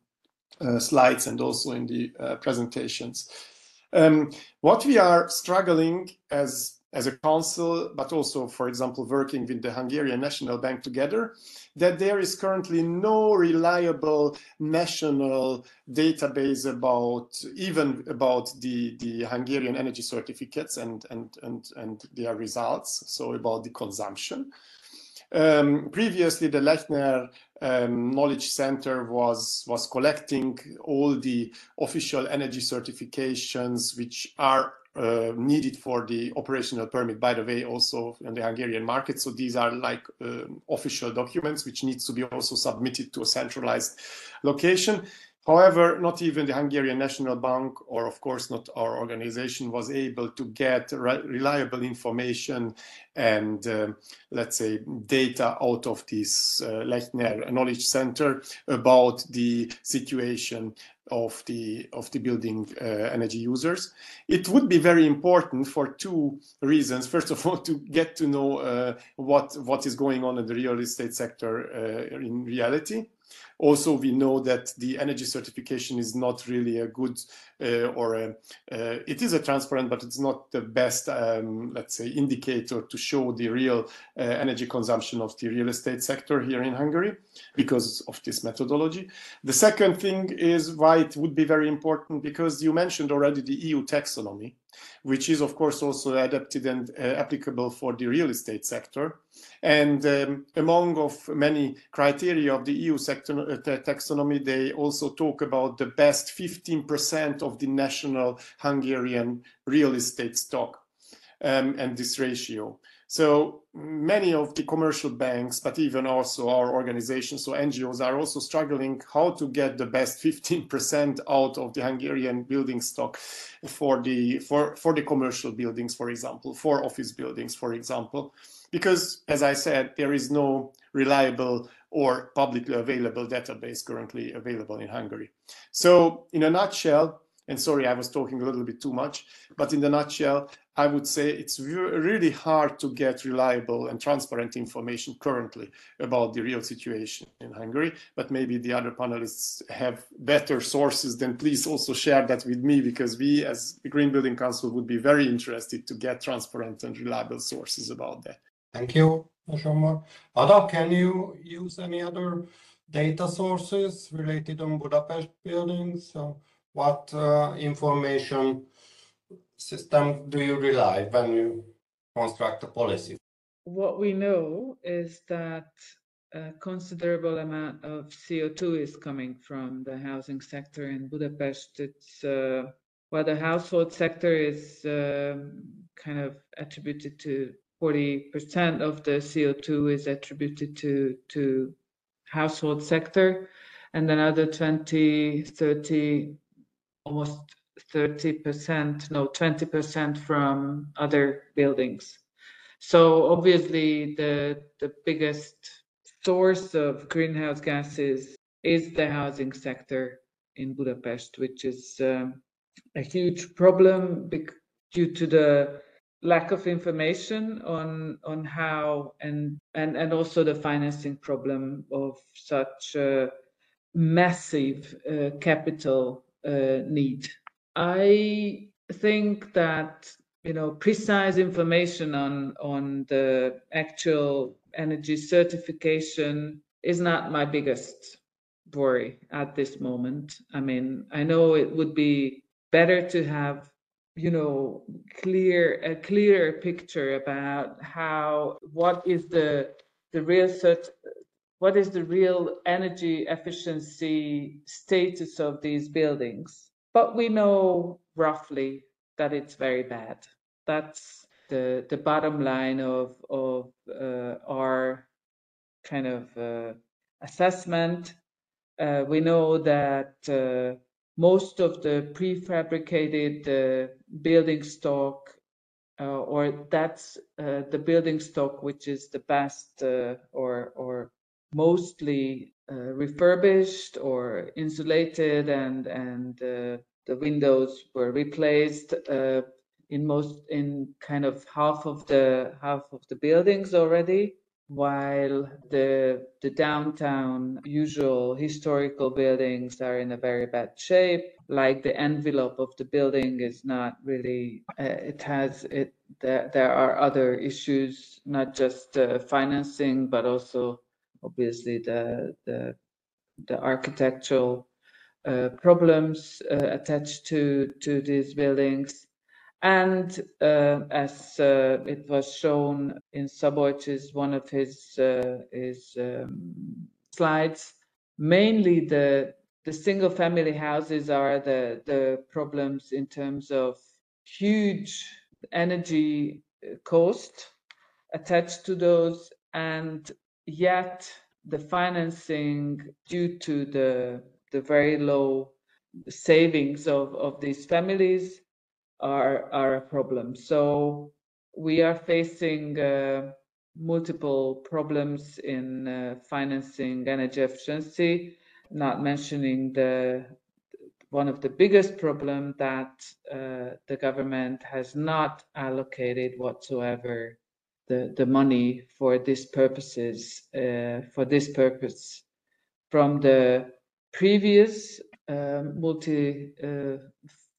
uh, slides and also in the uh, presentations. Um, what we are struggling as as a council, but also, for example, working with the Hungarian National Bank together, that there is currently no reliable national database about even about the, the Hungarian energy certificates and, and, and, and their results, so about the consumption. Um, previously, the Lechner um, Knowledge Center was, was collecting all the official energy certifications which are uh, needed for the operational permit, by the way, also in the Hungarian market. So these are like uh, official documents which needs to be also submitted to a centralized location. However, not even the Hungarian National Bank, or of course not our organization, was able to get re reliable information and, uh, let's say, data out of this uh, Lechner Knowledge Center about the situation of the of the building uh, energy users. It would be very important for two reasons. First of all, to get to know uh, what what is going on in the real estate sector uh, in reality, also, we know that the energy certification is not really a good uh, or a, uh, it is a transparent, but it's not the best, um, let's say, indicator to show the real uh, energy consumption of the real estate sector here in Hungary because of this methodology. The second thing is why it would be very important because you mentioned already the EU taxonomy which is of course also adapted and uh, applicable for the real estate sector. And um, among of many criteria of the EU sector, uh, taxonomy, they also talk about the best 15% of the national Hungarian real estate stock um, and this ratio. So many of the commercial banks, but even also our organizations, so NGOs, are also struggling how to get the best 15% out of the Hungarian building stock for the for for the commercial buildings, for example, for office buildings, for example, because as I said, there is no reliable or publicly available database currently available in Hungary. So in a nutshell, and sorry, I was talking a little bit too much, but in the nutshell, I would say it's really hard to get reliable and transparent information currently about the real situation in Hungary. But maybe the other panelists have better sources, then please also share that with me because we, as the Green Building Council, would be very interested to get transparent and reliable sources about that. Thank you, Zsombor. Ada, can you use any other data sources related on Budapest buildings? So what uh, information system do you rely when you construct a policy? What we know is that a considerable amount of CO2 is coming from the housing sector in Budapest. It's uh, the household sector is uh, kind of attributed to 40% of the CO2 is attributed to to household sector, and another 20, 30 almost 30%, no, 20% from other buildings. So obviously the, the biggest source of greenhouse gases is the housing sector in Budapest, which is um, a huge problem due to the lack of information on on how and and and also the financing problem of such massive uh, capital uh, need. I think that you know precise information on on the actual energy certification is not my biggest worry at this moment. I mean, I know it would be better to have you know clear a clearer picture about how what is the the real cert what is the real energy efficiency status of these buildings. But we know roughly that it's very bad. That's the the bottom line of of uh, our kind of uh, assessment. Uh, we know that uh, most of the prefabricated uh, building stock, uh, or that's the building stock which is the best or or mostly refurbished or insulated and and the windows were replaced uh, in most in kind of half of the half of the buildings already while the the downtown usual historical buildings are in a very bad shape. Like the envelope of the building is not really uh, it has it there, there are other issues not just uh, financing but also obviously the the the architectural uh, problems uh, attached to to these buildings. And uh, as uh, it was shown in Szabolcs's one of his uh, his um, slides, mainly the the single family houses are the the problems in terms of huge energy cost attached to those, and yet the financing due to the the very low savings of, of these families are, are a problem. So we are facing uh, multiple problems in uh, financing energy efficiency, not mentioning the one of the biggest problem that uh, the government has not allocated whatsoever the, the money for this purposes, uh, for this purpose. From the previous uh, multi uh,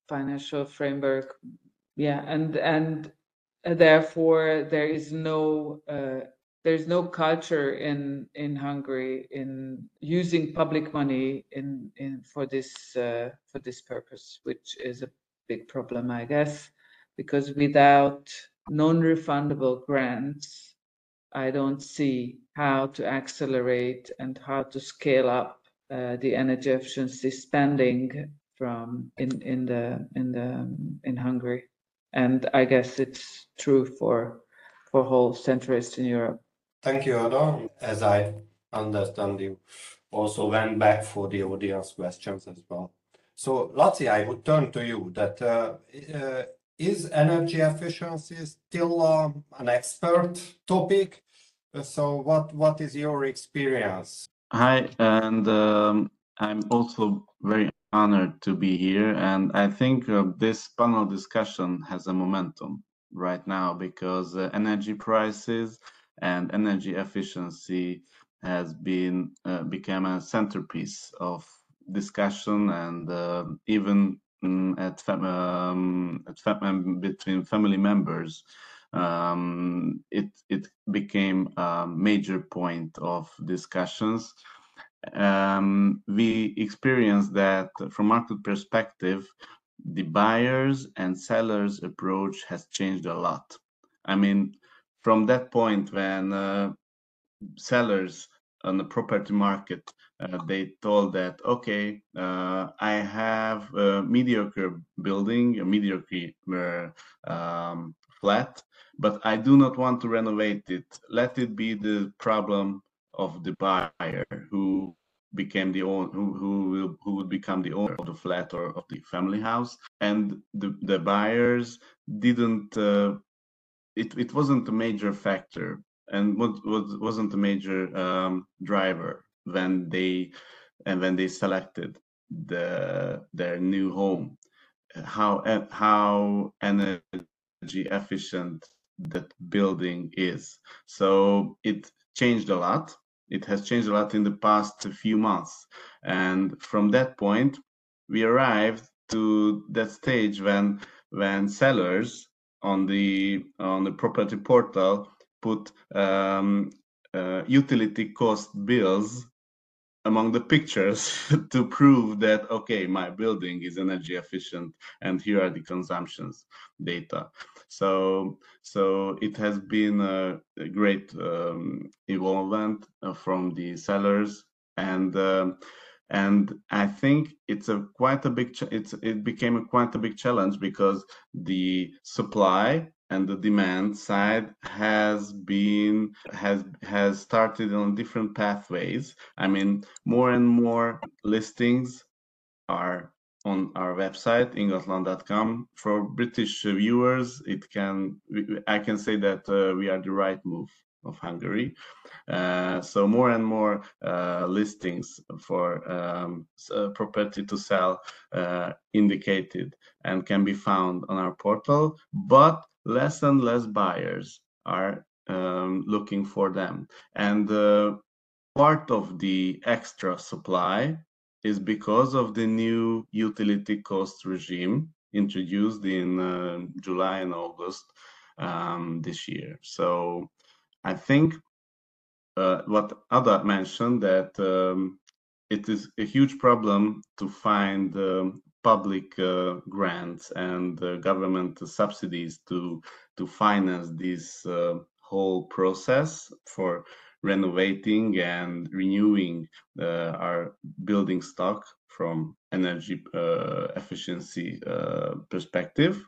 financial framework yeah and and therefore there is no uh, there's no culture in in Hungary in using public money in in for this uh, for this purpose which is a big problem I guess because without non-refundable grants I don't see how to accelerate and how to scale up uh, the energy efficiency spending from in in the in the in Hungary, and I guess it's true for for whole Central Eastern Europe. Thank you, Ada. As I understand, you also went back for the audience questions as well. So, Laci, I would turn to you. That uh, uh, is energy efficiency still uh, an expert topic? So, what what is your experience? Hi, and um, I'm also very honored to be here. And I think uh, this panel discussion has a momentum right now because uh, energy prices and energy efficiency has been uh, become a centerpiece of discussion and uh, even um, at, fam um, at fam between family members um, it it became a major point of discussions. Um, we experienced that from market perspective, the buyers and sellers approach has changed a lot. I mean, from that point when uh, sellers on the property market they told that okay uh, i have a mediocre building a mediocre uh, um, flat but I do not want to renovate it. Let it be the problem of the buyer who became the who who will who would become the owner of the flat or of the family house, and the the buyers didn't. Uh, it it wasn't a major factor, and what was wasn't a major um, driver when they and when they selected the their new home. How how energy efficient that building is. So it changed a lot. It has changed a lot in the past few months. And from that point, we arrived to that stage when when sellers on the on the property portal put um, uh, utility cost bills among the pictures to prove that okay my building is energy efficient and here are the consumptions data So, so it has been a, a great um, involvement uh, from the sellers, and um, and I think it's a quite a big. it's it became a quite a big challenge because the supply and the demand side has been has has started on different pathways. I mean, more and more listings are on our website ingatlan.com for british viewers it can i can say that uh, we are the right move of hungary. Uh, so more and more uh, listings for um, property to sell uh, indicated and can be found on our portal. But less and less buyers are um, looking for them and uh, part of the extra supply is because of the new utility cost regime introduced in uh, July and August um, this year. So I think uh, what Ada mentioned that um, it is a huge problem to find um, public uh, grants and uh, government subsidies to to finance this uh, whole process for renovating and renewing uh, our building stock from energy uh, efficiency uh, perspective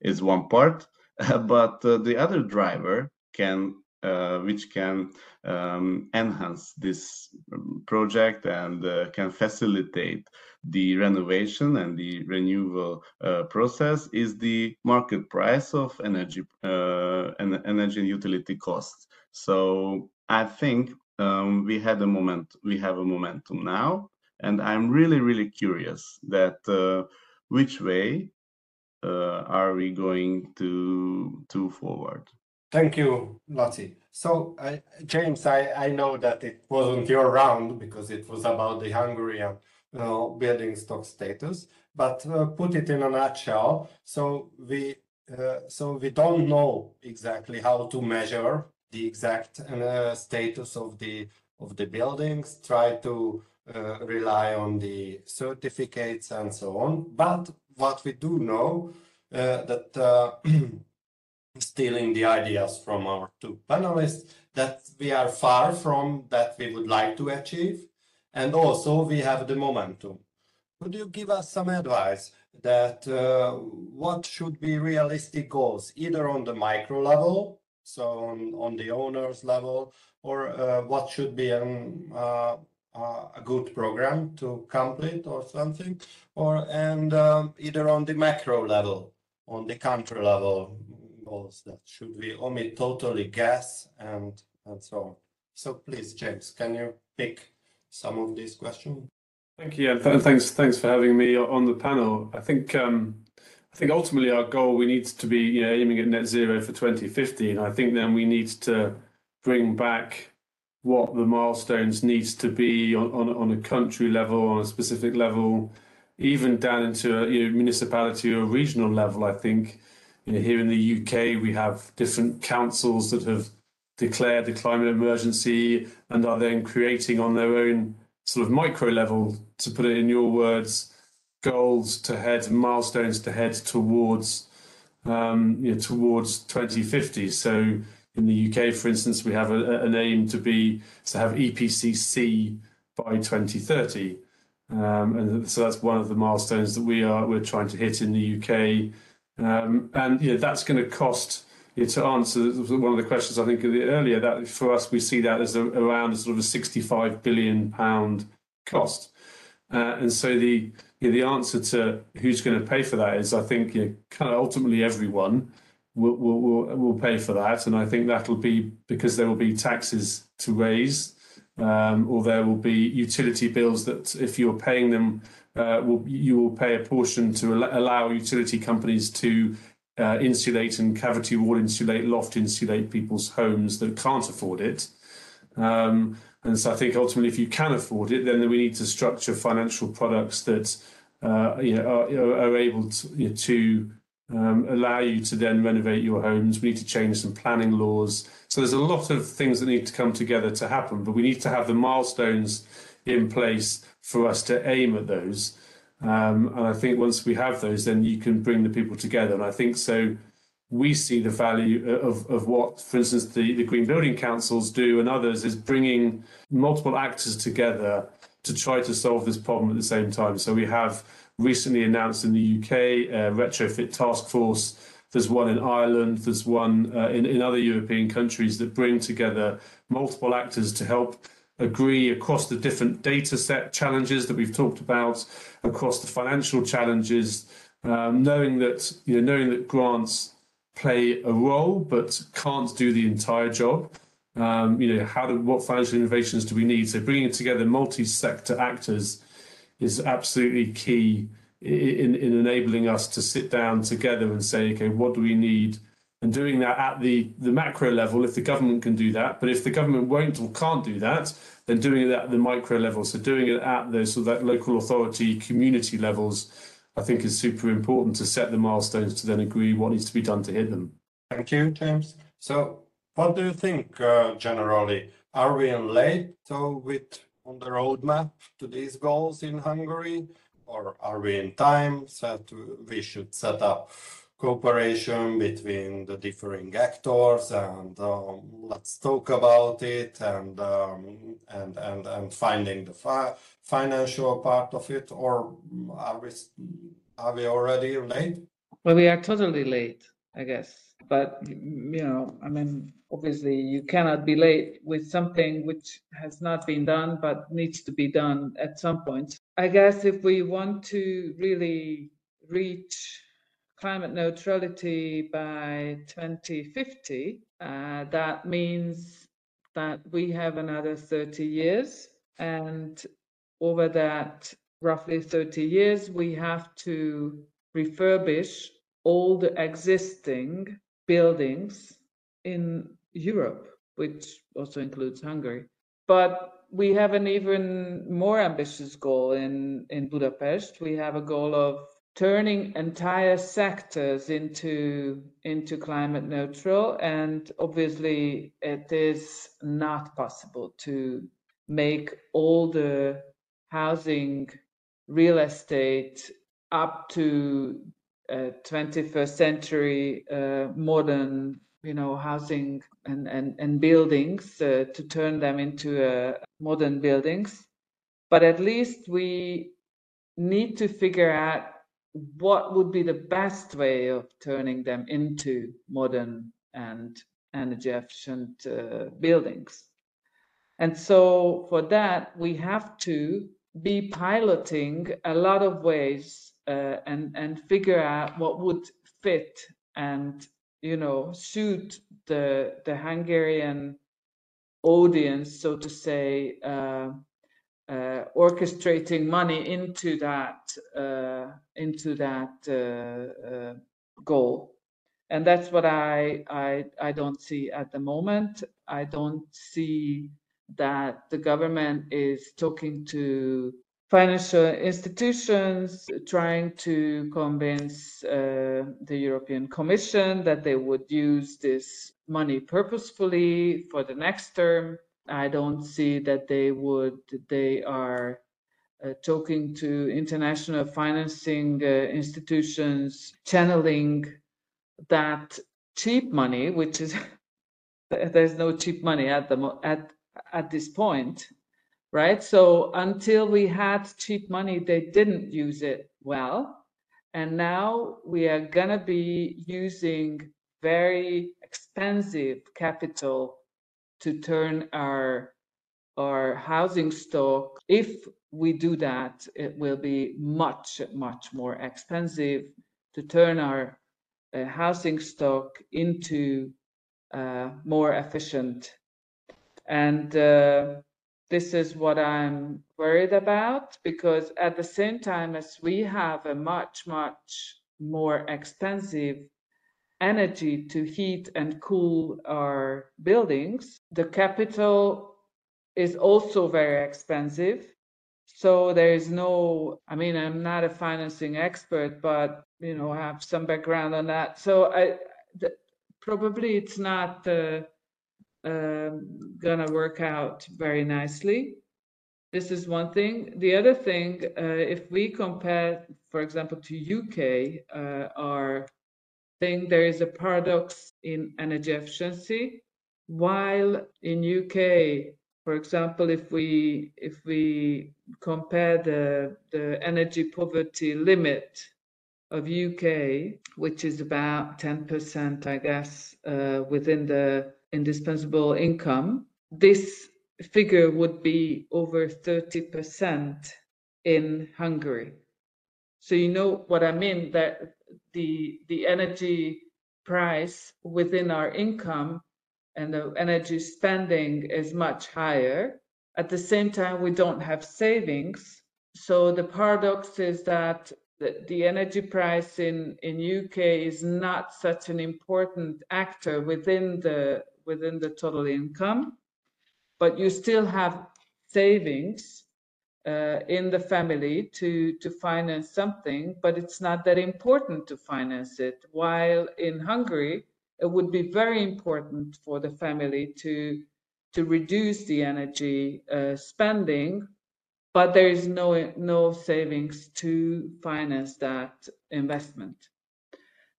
is one part. But the other driver can uh, which can um, enhance this um, project and uh, can facilitate the renovation and the renewal uh, process is the market price of energy and energy and utility costs. So I think um, we had a moment, we have a momentum now, and I'm really, really curious that uh, which way uh, are we going to to forward. Thank you, Laci. So, uh, James, I, I know that it wasn't your round because it was about the Hungarian uh, building stock status, but uh, put it in a nutshell. So we uh, so we don't know exactly how to measure the exact uh, status of the of the buildings, try to rely on the certificates and so on. But what we do know that stealing the ideas from our two panelists that we are far from that we would like to achieve and also we have the momentum could you give us some advice that uh, what should be realistic goals either on the micro level so on, on the owner's level, or uh, what should be uh, a good program to complete or something, or and um, either on the macro level, on the country level goals that should we omit totally gas and and so on. So please, James, can you pick some of these questions? Thank you, and th thanks thanks for having me on the panel. I think um, I think ultimately our goal we need to be you know, aiming at net zero for 2050, and I think then we need to bring back what the milestones needs to be on, on, on a country level, on a specific level, even down into a you know, municipality or regional level. I think you know, here in the UK we have different councils that have declared the climate emergency and are then creating on their own sort of micro level, to put it in your words, goals to head, milestones to head towards um, you know, towards 2050. So in the UK, for instance, we have a, an aim to be to have EPCC by 2030, um, and so that's one of the milestones that we are we're trying to hit in the UK. Um, and you know, that's going to cost. To answer one of the questions I think earlier, that for us we see that as a, around a sort of a 65 billion pound cost, uh, and so the the answer to who's going to pay for that is, I think, kind of ultimately everyone will, will, will, pay for that. And I think that'll be because there will be taxes to raise, um, or there will be utility bills that if you're paying them, uh, you will pay a portion to allow utility companies to uh, insulate and cavity wall insulate, loft insulate people's homes that can't afford it. Um, and so I think ultimately, if you can afford it, then we need to structure financial products that uh, you know, are, are, able to, you know, to um, allow you to then renovate your homes. We need to change some planning laws. So there's a lot of things that need to come together to happen, but we need to have the milestones in place for us to aim at those. Um, and I think once we have those, then you can bring the people together. And I think so. we see the value of, of what, for instance, the, the Green Building Councils do and others is bringing multiple actors together to try to solve this problem at the same time. So we have recently announced in the UK a retrofit task force. There's one in Ireland. There's one uh, in, in other European countries that bring together multiple actors to help agree across the different data set challenges that we've talked about, across the financial challenges, um, knowing that you know knowing that grants play a role but can't do the entire job. Um, you know, how do, what financial innovations do we need? So bringing together multi-sector actors is absolutely key in, in enabling us to sit down together and say, okay, what do we need? And doing that at the, the macro level, if the government can do that, but if the government won't or can't do that, then doing it at the micro level. So doing it at the sort of that local authority, community levels, I think is super important to set the milestones to then agree what needs to be done to hit them. Thank you, James. So what do you think uh, generally? Are we in late so with on the roadmap to these goals in Hungary? Or are we in time that we should set up cooperation between the differing actors and um, let's talk about it and um, and and and finding the fi financial part of it or are we are we already late? Well we are totally late i guess but you know i mean obviously you cannot be late with something which has not been done but needs to be done at some point. I guess if we want to really reach climate neutrality by 2050, uh, that means that we have another 30 years. And over that roughly 30 years, we have to refurbish all the existing buildings in Europe, which also includes Hungary. But we have an even more ambitious goal in, in Budapest. We have a goal of turning entire sectors into into climate neutral and obviously it is not possible to make all the housing real estate up to uh, 21st century uh, modern you know housing and and, and buildings uh, to turn them into uh, modern buildings. But at least we need to figure out what would be the best way of turning them into modern and energy efficient uh, buildings. And so for that, we have to be piloting a lot of ways uh, and, and figure out what would fit and, you know, suit the, the Hungarian audience, so to say, uh, uh, orchestrating money into that uh, into that uh, uh, goal. And that's what I, I i don't see at the moment. I don't see that the government is talking to financial institutions trying to convince uh, the european commission that they would use this money purposefully for the next term I don't see that they would, they are uh, talking to international financing uh, institutions, channeling that cheap money, which is there's no cheap money at the at at this point, right? So until we had cheap money, they didn't use it well, and now we are gonna be using very expensive capital to turn our our housing stock if we do that it will be much much more expensive to turn our uh, housing stock into uh, more efficient. And uh, this is what i'm worried about because at the same time as we have a much much more expensive energy to heat and cool our buildings. The capital is also very expensive. So there is no, I mean, I'm not a financing expert, but, you know, I have some background on that. So I, the, probably it's not uh, uh, gonna work out very nicely. This is one thing. The other thing, uh, if we compare, for example, to UK, uh, our think there is a paradox in energy efficiency. While in UK, for example, if we if we compare the the energy poverty limit of UK, which is about 10%, I guess, uh, within the indispensable income, this figure would be over 30% in Hungary. So you know what I mean that the the energy price within our income and the energy spending is much higher. At the same time, we don't have savings. So the paradox is that the, energy price in, in UK is not such an important actor within the within the total income, but you still have savings uh, in the family to to finance something, but it's not that important to finance it. While in Hungary, it would be very important for the family to to reduce the energy uh, spending, but there is no no savings to finance that investment.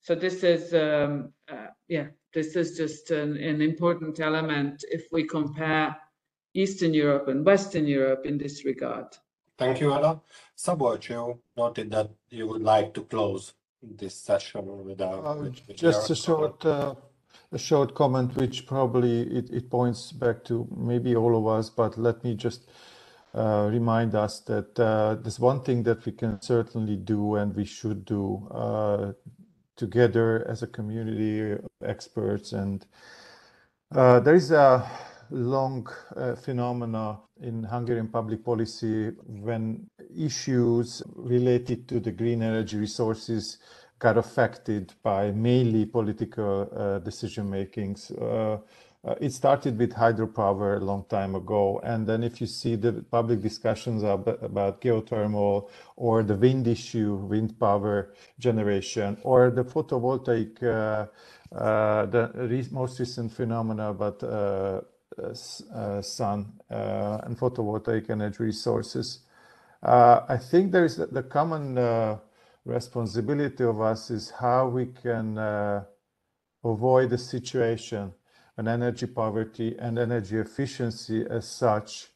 So this is um, uh, yeah, this is just an, an important element if we compare Eastern Europe and Western Europe in this regard. Thank you, Ella. Szabolcs, you noted that you would like to close this session without Uh, with- with Just a short, uh, a short comment, which probably it, it points back to maybe all of us, but let me just uh, remind us that uh, there's one thing that we can certainly do and we should do uh, together as a community of experts. And uh, there is a long uh, phenomena in Hungarian public policy when issues related to the green energy resources got affected by mainly political uh, decision makings. Uh, uh, it started with hydropower a long time ago, and then if you see the public discussions about, geothermal or the wind issue, wind power generation, or the photovoltaic, uh, uh, the re- most recent phenomena about uh, sun uh, and photovoltaic energy resources. Uh, I think there is the, the common uh, responsibility of us is how we can uh, avoid a situation when energy poverty and energy efficiency as such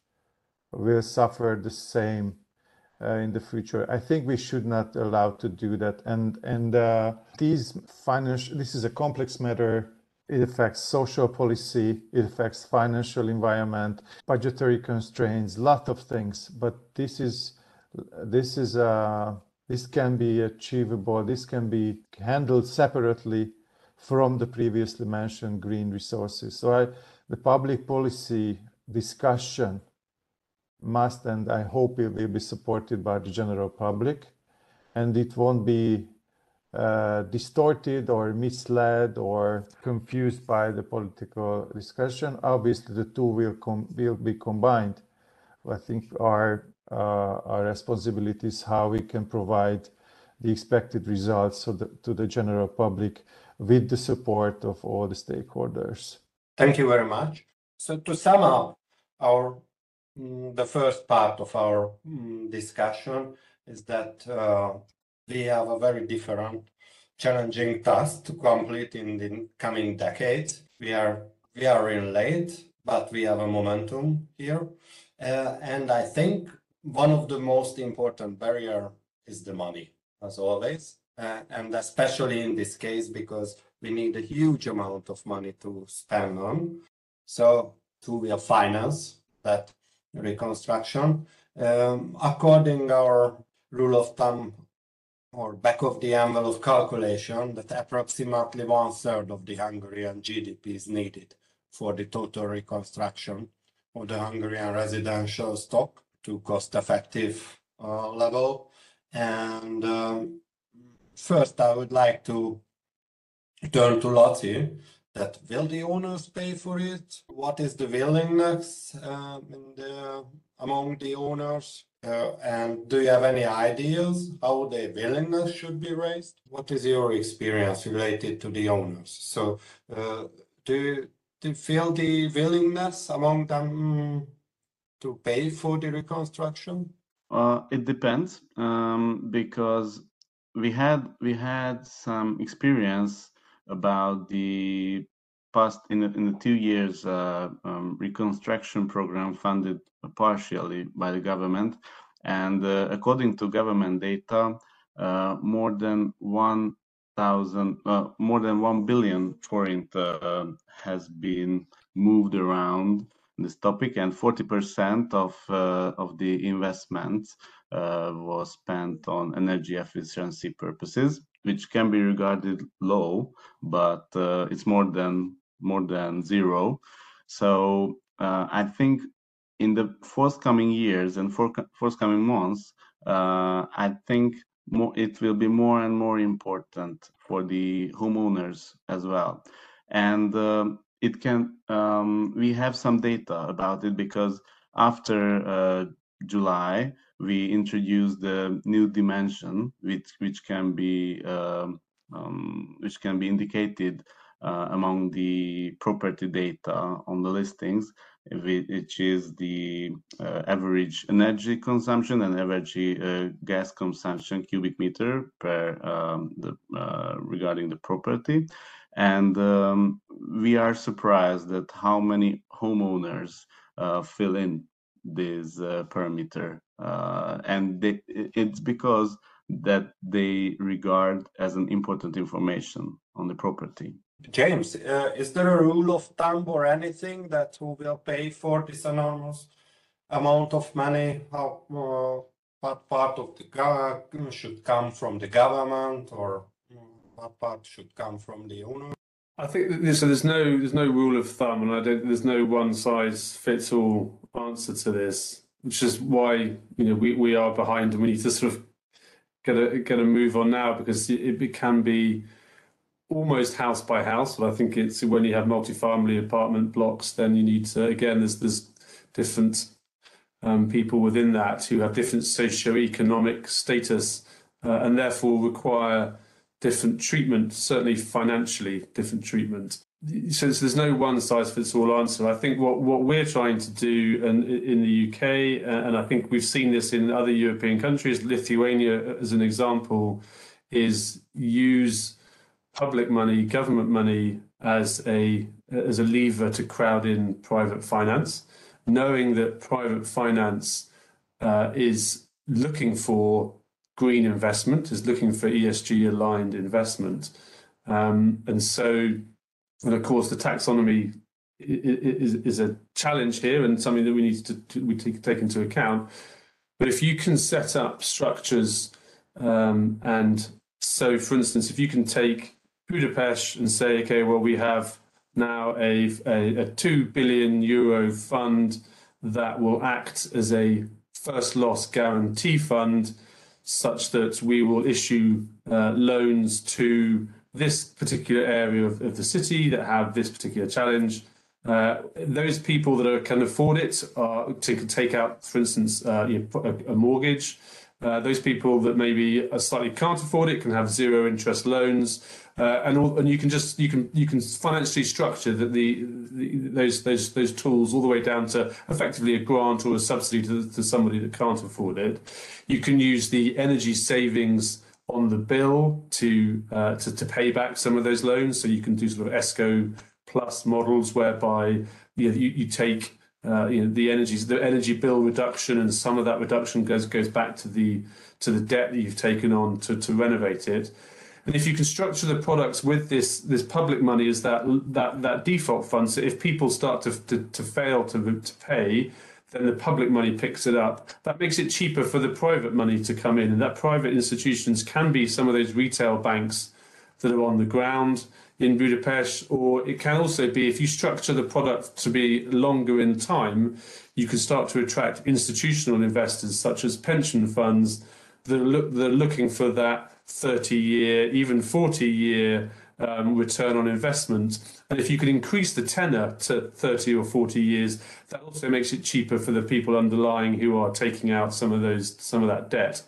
will suffer the same uh, in the future. I think we should not allow to do that. And and uh, these financial this is a complex matter. It affects social policy, it affects financial environment, budgetary constraints, lot of things. But this is this is uh, this can be achievable. This can be handled separately from the previously mentioned green resources. So I, the public policy discussion must, and I hope it will be supported by the general public, and it won't be uh, distorted or misled or confused by the political discussion. Obviously, the two will com- will be combined. I think our uh, our responsibility is how we can provide the expected results so that, to the general public with the support of all the stakeholders. Thank you very much. So to sum up our mm, the first part of our mm, discussion is that uh, we have a very different challenging task to complete in the coming decades. We are we are in late, but we have a momentum here. Uh, and I think one of the most important barrier is the money, as always. Uh, and especially in this case, because we need a huge amount of money to spend on. So to will finance that reconstruction. Um, according our rule of thumb or back of the envelope calculation, that approximately one third of the Hungarian GDP is needed for the total reconstruction of the Hungarian residential stock to cost effective uh, level. And um, first, I would like to turn to Lottie. That will the owners pay for it? What is the willingness in the, among the owners? Uh, and do you have any ideas how the willingness should be raised? What is your experience related to the owners? So, uh, do you, do you feel the willingness among them to pay for the reconstruction? Uh, it depends um, because we had we had some experience about the in the, in two years uh, um, reconstruction program funded partially by the government, and uh, according to government data, uh, more than one thousand, uh, more than one billion forint uh, has been moved around this topic, and 40% of uh, of the investments was spent on energy efficiency purposes, which can be regarded low, but uh, it's more than more than zero. So uh, I think in the forthcoming years and for, forthcoming months, uh, I think more, it will be more and more important for the homeowners as well. And um, it can, um, we have some data about it because after uh, July, we introduced the new dimension, which which can be um, um, which can be indicated uh, among the property data on the listings, which is the uh, average energy consumption and average uh, gas consumption cubic meter per um, the, uh, regarding the property. And um, we are surprised at how many homeowners uh, fill in this uh, parameter. and they, it's because that they regard as an important information on the property. James, uh, is there a rule of thumb or anything that who will pay for this enormous amount of money? How uh, what part of the should come from the government, or mm, what part should come from the owner? I think there's, so there's no there's no rule of thumb, and I don't there's no one size fits all answer to this, which is why you know we, we are behind and we need to sort of get a get a move on now because it, it can be almost house by house, but I think it's when you have multi-family apartment blocks, then you need to again. There's there's different um, people within that who have different socio-economic status uh, and therefore require different treatment. Certainly financially, different treatment. So there's no one size fits all answer. I think what, what we're trying to do in, in the UK, and I think we've seen this in other European countries, Lithuania as an example, is use public money, government money as a as a lever to crowd in private finance, knowing that private finance uh, is looking for green investment, is looking for ESG aligned investment, um, and so, and of course, the taxonomy is, is a challenge here and something that we need to, to we take, take into account. But if you can set up structures um, and so, for instance, if you can take Budapest and say, okay, well, we have now a, a, a 2 billion euro fund that will act as a first loss guarantee fund such that we will issue uh, loans to this particular area of, of, the city that have this particular challenge. Uh, those people that are, can afford it are to take out, for instance, uh, you know, a, a, mortgage. Uh, those people that maybe slightly can't afford it can have zero interest loans. Uh, and all, and you can just you can you can financially structure that the, the, those those those tools all the way down to effectively a grant or a subsidy to, to somebody that can't afford it. You can use the energy savings on the bill to uh, to, to pay back some of those loans. So you can do sort of ESCO plus models whereby you, know, you, you take uh, you know the energy the energy bill reduction and some of that reduction goes goes back to the to the debt that you've taken on to, to renovate it and if you can structure the products with this this public money as that that that default fund, so if people start to to, to fail to to pay, then the public money picks it up. That makes it cheaper for the private money to come in, and that private institutions can be some of those retail banks that are on the ground in Budapest, or it can also be if you structure the product to be longer in time, you can start to attract institutional investors such as pension funds that are, look, that are looking for that 30 year, even 40 year um, return on investment. And if you can increase the tenor to 30 or 40 years, that also makes it cheaper for the people underlying who are taking out some of those some of that debt.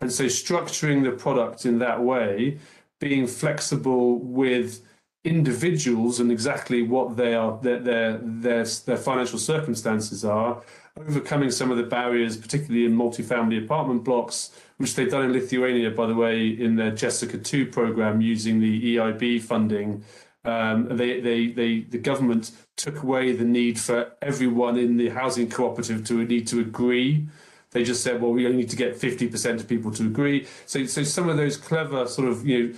And so structuring the product in that way, being flexible with individuals and exactly what they are their their their, their financial circumstances are, overcoming some of the barriers, particularly in multifamily apartment blocks, which they've done in Lithuania, by the way, in their Jessica 2 program using the EIB funding. Um, they, they, they, the government took away the need for everyone in the housing cooperative to need to agree. They just said, well, we only need to get 50% of people to agree. So, so some of those clever sort of you know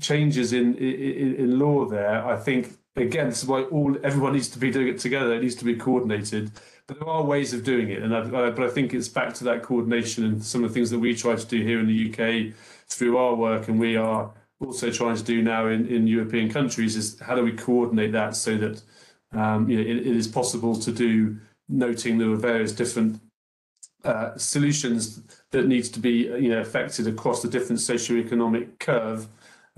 changes in, in, in law there, I think, again, this is why all everyone needs to be doing it together. It needs to be coordinated. But there are ways of doing it, and I, I, but I think it's back to that coordination and some of the things that we try to do here in the UK through our work, and we are also trying to do now in, in European countries is how do we coordinate that so that um, you know, it, it is possible to do, noting there are various different uh, solutions that needs to be you know affected across the different socioeconomic curve,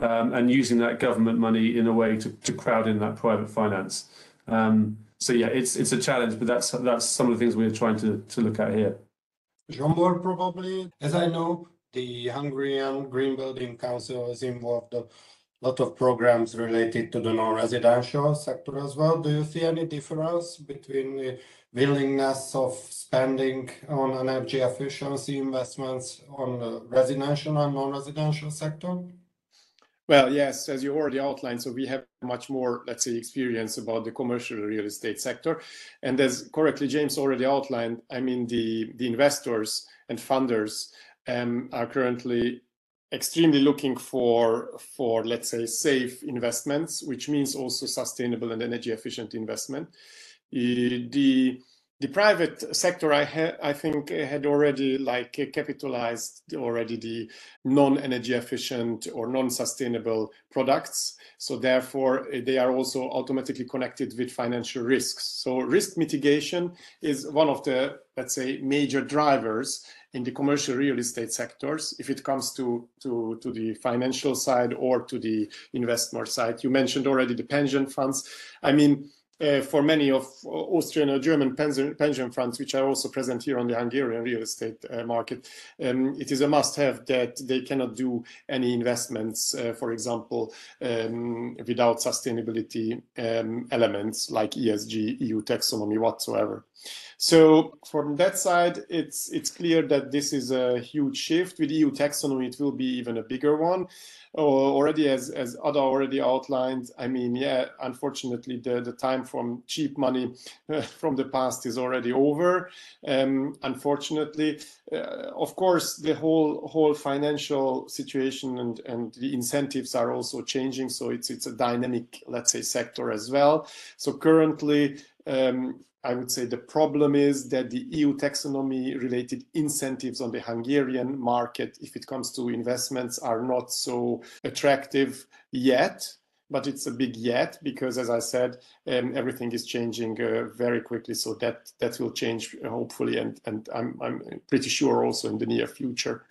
um, and using that government money in a way to, to crowd in that private finance. Um, so yeah, it's it's a challenge, but that's that's some of the things we're trying to to look at here. Zsombor, probably, as I know, the Hungarian Green Building Council is involved a lot of programs related to the non-residential sector as well. Do you see any difference between the willingness of spending on energy efficiency investments on the residential and non-residential sector? Well, yes, as you already outlined, so we have much more, let's say, experience about the commercial real estate sector. And as correctly James already outlined, I mean, the, the investors and funders um, are currently extremely looking for, for, let's say, safe investments, which means also sustainable and energy efficient investment. the the private sector I, ha- I think had already like capitalized already the non-energy efficient or non-sustainable products. So therefore eh, they are also automatically connected with financial risks. So risk mitigation is one of the let's say major drivers in the commercial real estate sectors. If it comes to to to the financial side or to the investment side you mentioned already the pension funds. I mean uh, for many of Austrian or German pension, pension funds, which are also present here on the Hungarian real estate uh, market, um, it is a must-have that they cannot do any investments, uh, for example, um, without sustainability um, elements like ESG, EU taxonomy whatsoever. So from that side, it's it's clear that this is a huge shift. With EU taxonomy, it will be even a bigger one. Already, as as Ada already outlined, I mean, yeah, unfortunately, the the time from cheap money uh, from the past is already over. Um, unfortunately, uh, of course, the whole whole financial situation and and the incentives are also changing. So it's it's a dynamic, let's say, sector as well. So currently. Um, I would say the problem is that the EU taxonomy related incentives on the Hungarian market, if it comes to investments, are not so attractive yet but it's a big yet because as i said um, everything is changing uh, very quickly so that that will change uh, hopefully and and i'm i'm pretty sure also in the near future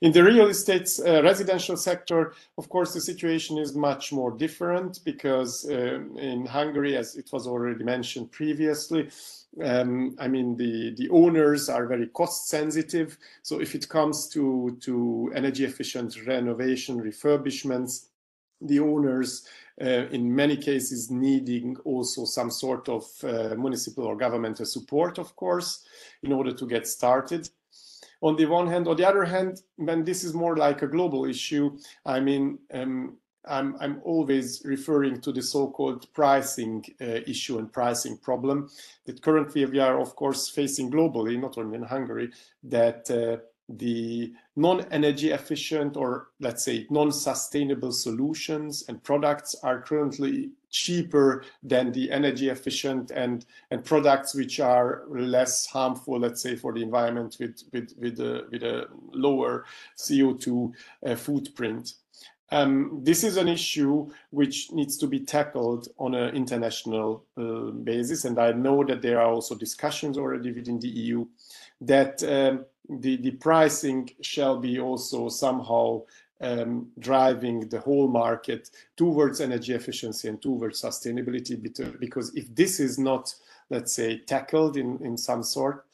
in the real estate uh, residential sector of course the situation is much more different because um, in hungary as it was already mentioned previously um, I mean, the, the owners are very cost sensitive. So if it comes to, to energy efficient renovation, refurbishments, the owners uh, in many cases needing also some sort of uh, municipal or governmental support, of course, in order to get started. On the one hand, on the other hand, when this is more like a global issue, I mean, um, I'm, I'm, always referring to the so-called pricing uh, issue and pricing problem that currently we are, of course, facing globally, not only in Hungary, that uh, the non-energy efficient or let's say non-sustainable solutions and products are currently cheaper than the energy efficient and and products which are less harmful let's say for the environment with with with a, with a lower co2 uh, footprint. Um, this is an issue which needs to be tackled on an international uh, basis and i know that there are also discussions already within the eu that um, the, the pricing shall be also somehow um, driving the whole market towards energy efficiency and towards sustainability. Because if this is not, let's say, tackled in, in some sort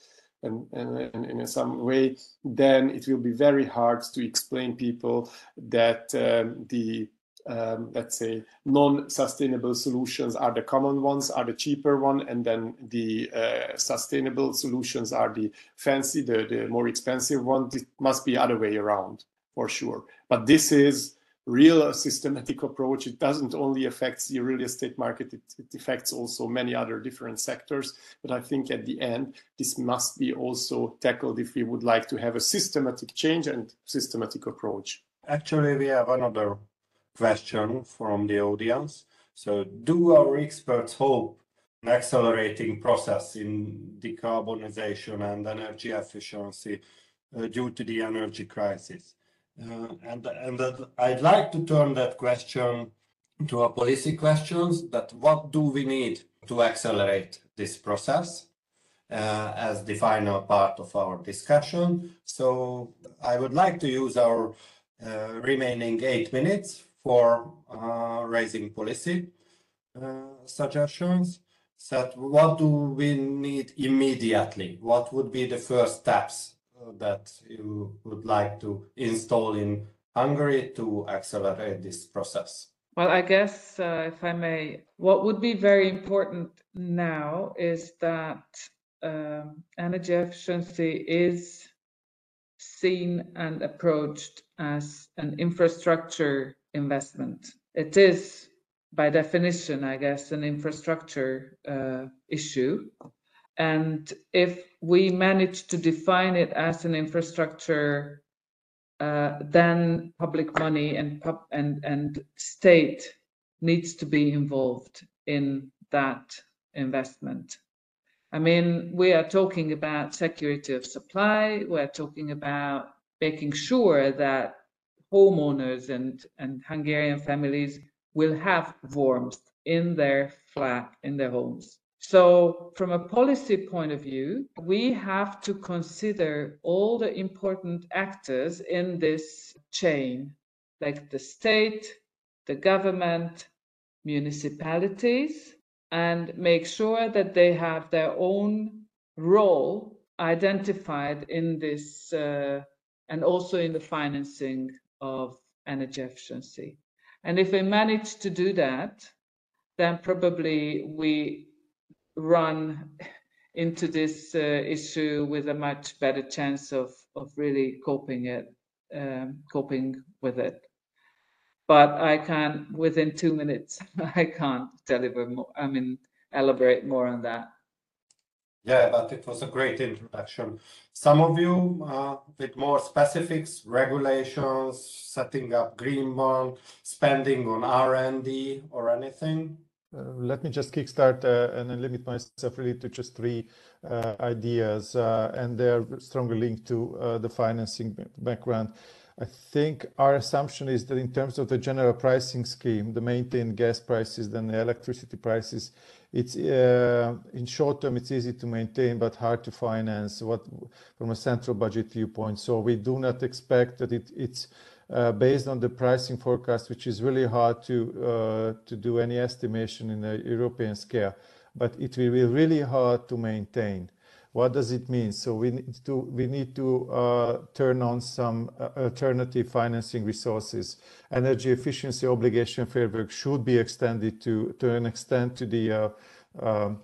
and, and, and in some way, then it will be very hard to explain people that um, the um, let's say non-sustainable solutions are the common ones are the cheaper one and then the uh, sustainable solutions are the fancy the, the more expensive one. It must be the other way around for sure. But this is real systematic approach. It doesn't only affect the real estate market it, it affects also many other different sectors. But i think at the end this must be also tackled if we would like to have a systematic change and systematic approach. Actually, we have another question from the audience. So, do our experts hope an accelerating process in decarbonization and energy efficiency uh, due to the energy crisis? Uh, and and I'd like to turn that question to a policy questions that what do we need to accelerate this process uh, as the final part of our discussion. So I would like to use our remaining eight minutes for uh, raising policy uh, suggestions. So what do we need immediately? What would be the first steps that you would like to install in Hungary to accelerate this process? Well, I guess, uh, if I may, what would be very important now is that um, energy efficiency is seen and approached as an infrastructure investment. It is, by definition, I guess, an infrastructure uh, issue. And if we manage to define it as an infrastructure, uh, then public money and, pub and, and state needs to be involved in that investment. I mean, we are talking about security of supply. We're talking about making sure that homeowners and, and Hungarian families will have warmth in their flat, in their homes. So, from a policy point of view, we have to consider all the important actors in this chain, like the state, the government, municipalities, and make sure that they have their own role identified in this uh, and also in the financing of energy efficiency. And if we manage to do that, then probably we run into this uh, issue with a much better chance of, of really coping it, um, coping with it but I can within two minutes. I can't deliver more. I mean, elaborate more on that. Yeah, but it was a great introduction. Some of you uh, with more specifics, regulations, setting up green bond, spending on R&D or anything. Uh, let me just kickstart uh, and then limit myself really to just three uh, ideas, uh, and they're strongly linked to uh, the financing background. I think our assumption is that in terms of the general pricing scheme, the maintained gas prices, then the electricity prices, it's uh, in short term it's easy to maintain but hard to finance what from a central budget viewpoint. So we do not expect that it, it's uh, based on the pricing forecast, which is really hard to uh, to do any estimation in a European scale. But it will be really hard to maintain. What does it mean? So we need to we need to uh, turn on some uh, alternative financing resources. Energy efficiency obligation framework should be extended to to an extent to the uh, um,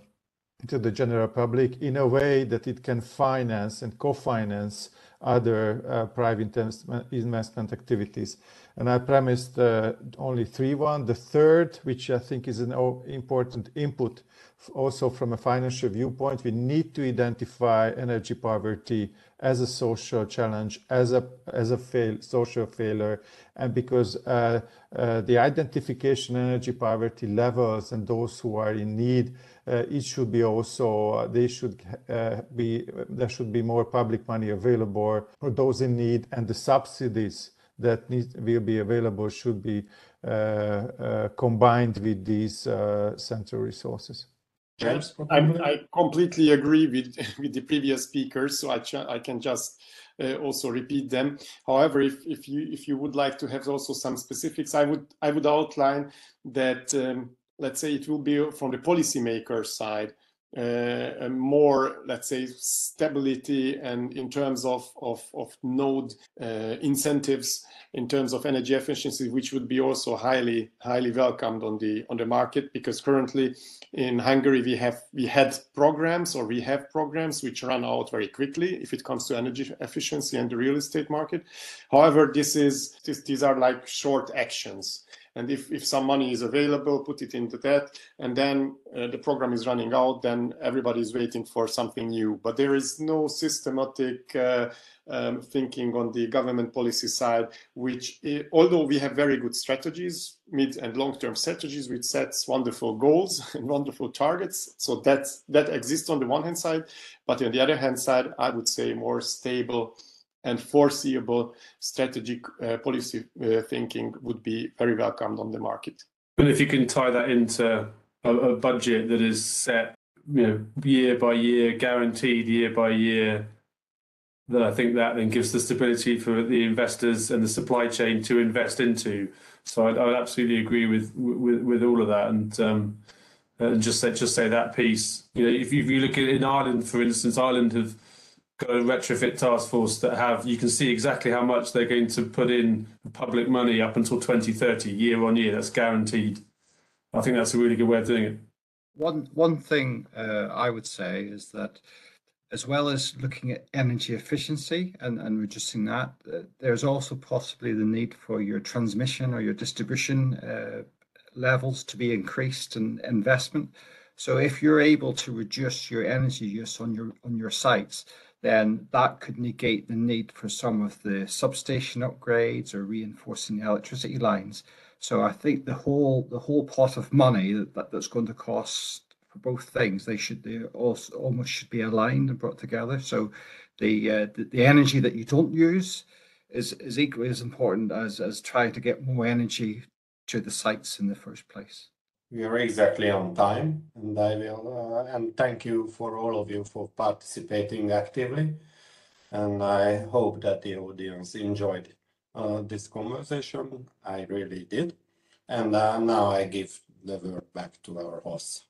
to the general public in a way that it can finance and co-finance other uh, private investment activities. And I promised uh, only three one. The third, which I think is an important input also from a financial viewpoint, we need to identify energy poverty as a social challenge, as a as a fail, social failure, and because uh, uh, the identification energy poverty levels and those who are in need, uh, it should be also they should uh, be there should be more public money available for those in need, and the subsidies that need, will be available should be uh, combined with these central resources. James, I, I, completely agree with, with the previous speakers, so I, I can just uh, also repeat them. However, if, if you if you would like to have also some specifics, I would I would outline that um, let's say it will be from the policymaker side uh, more, let's say, stability and in terms of, of, of node uh, incentives in terms of energy efficiency, which would be also highly, highly welcomed on the on the market because currently in Hungary we have we had programs or we have programs which run out very quickly if it comes to energy efficiency and the real estate market. However, this is this, these are like short actions and if, if some money is available put it into that. And then uh, the program is running out then everybody is waiting for something new. But there is no systematic uh, um, thinking on the government policy side which uh, although we have very good strategies mid and long term strategies which sets wonderful goals and wonderful targets. So that that exists on the one hand side but on the other hand side i would say more stable and foreseeable strategic uh, policy uh, thinking would be very welcomed on the market. And if you can tie that into a, a, budget that is set, you know, year by year, guaranteed year by year, then I think that then gives the stability for the investors and the supply chain to invest into. So I, I would absolutely agree with, with with all of that, and um, and just say just say that piece. You know, if if you look at in Ireland, for instance, Ireland have got a retrofit task force that have you can see exactly how much they're going to put in public money up until 2030 year on year that's guaranteed. I think that's a really good way of doing it. One one thing uh, i would say is that as well as looking at energy efficiency and, and reducing that uh, there's also possibly the need for your transmission or your distribution uh, levels to be increased in investment. So if you're able to reduce your energy use on your on your sites then that could negate the need for some of the substation upgrades or reinforcing the electricity lines. So I think the whole the whole pot of money that, that that's going to cost for both things they should they also almost should be aligned and brought together. So the uh, the, the energy that you don't use is is equally as important as as trying to get more energy to the sites in the first place. We are exactly on time, and I will uh, and thank you for all of you for participating actively. And I hope that the audience enjoyed uh, this conversation. I really did. And uh, now I give the word back to our host.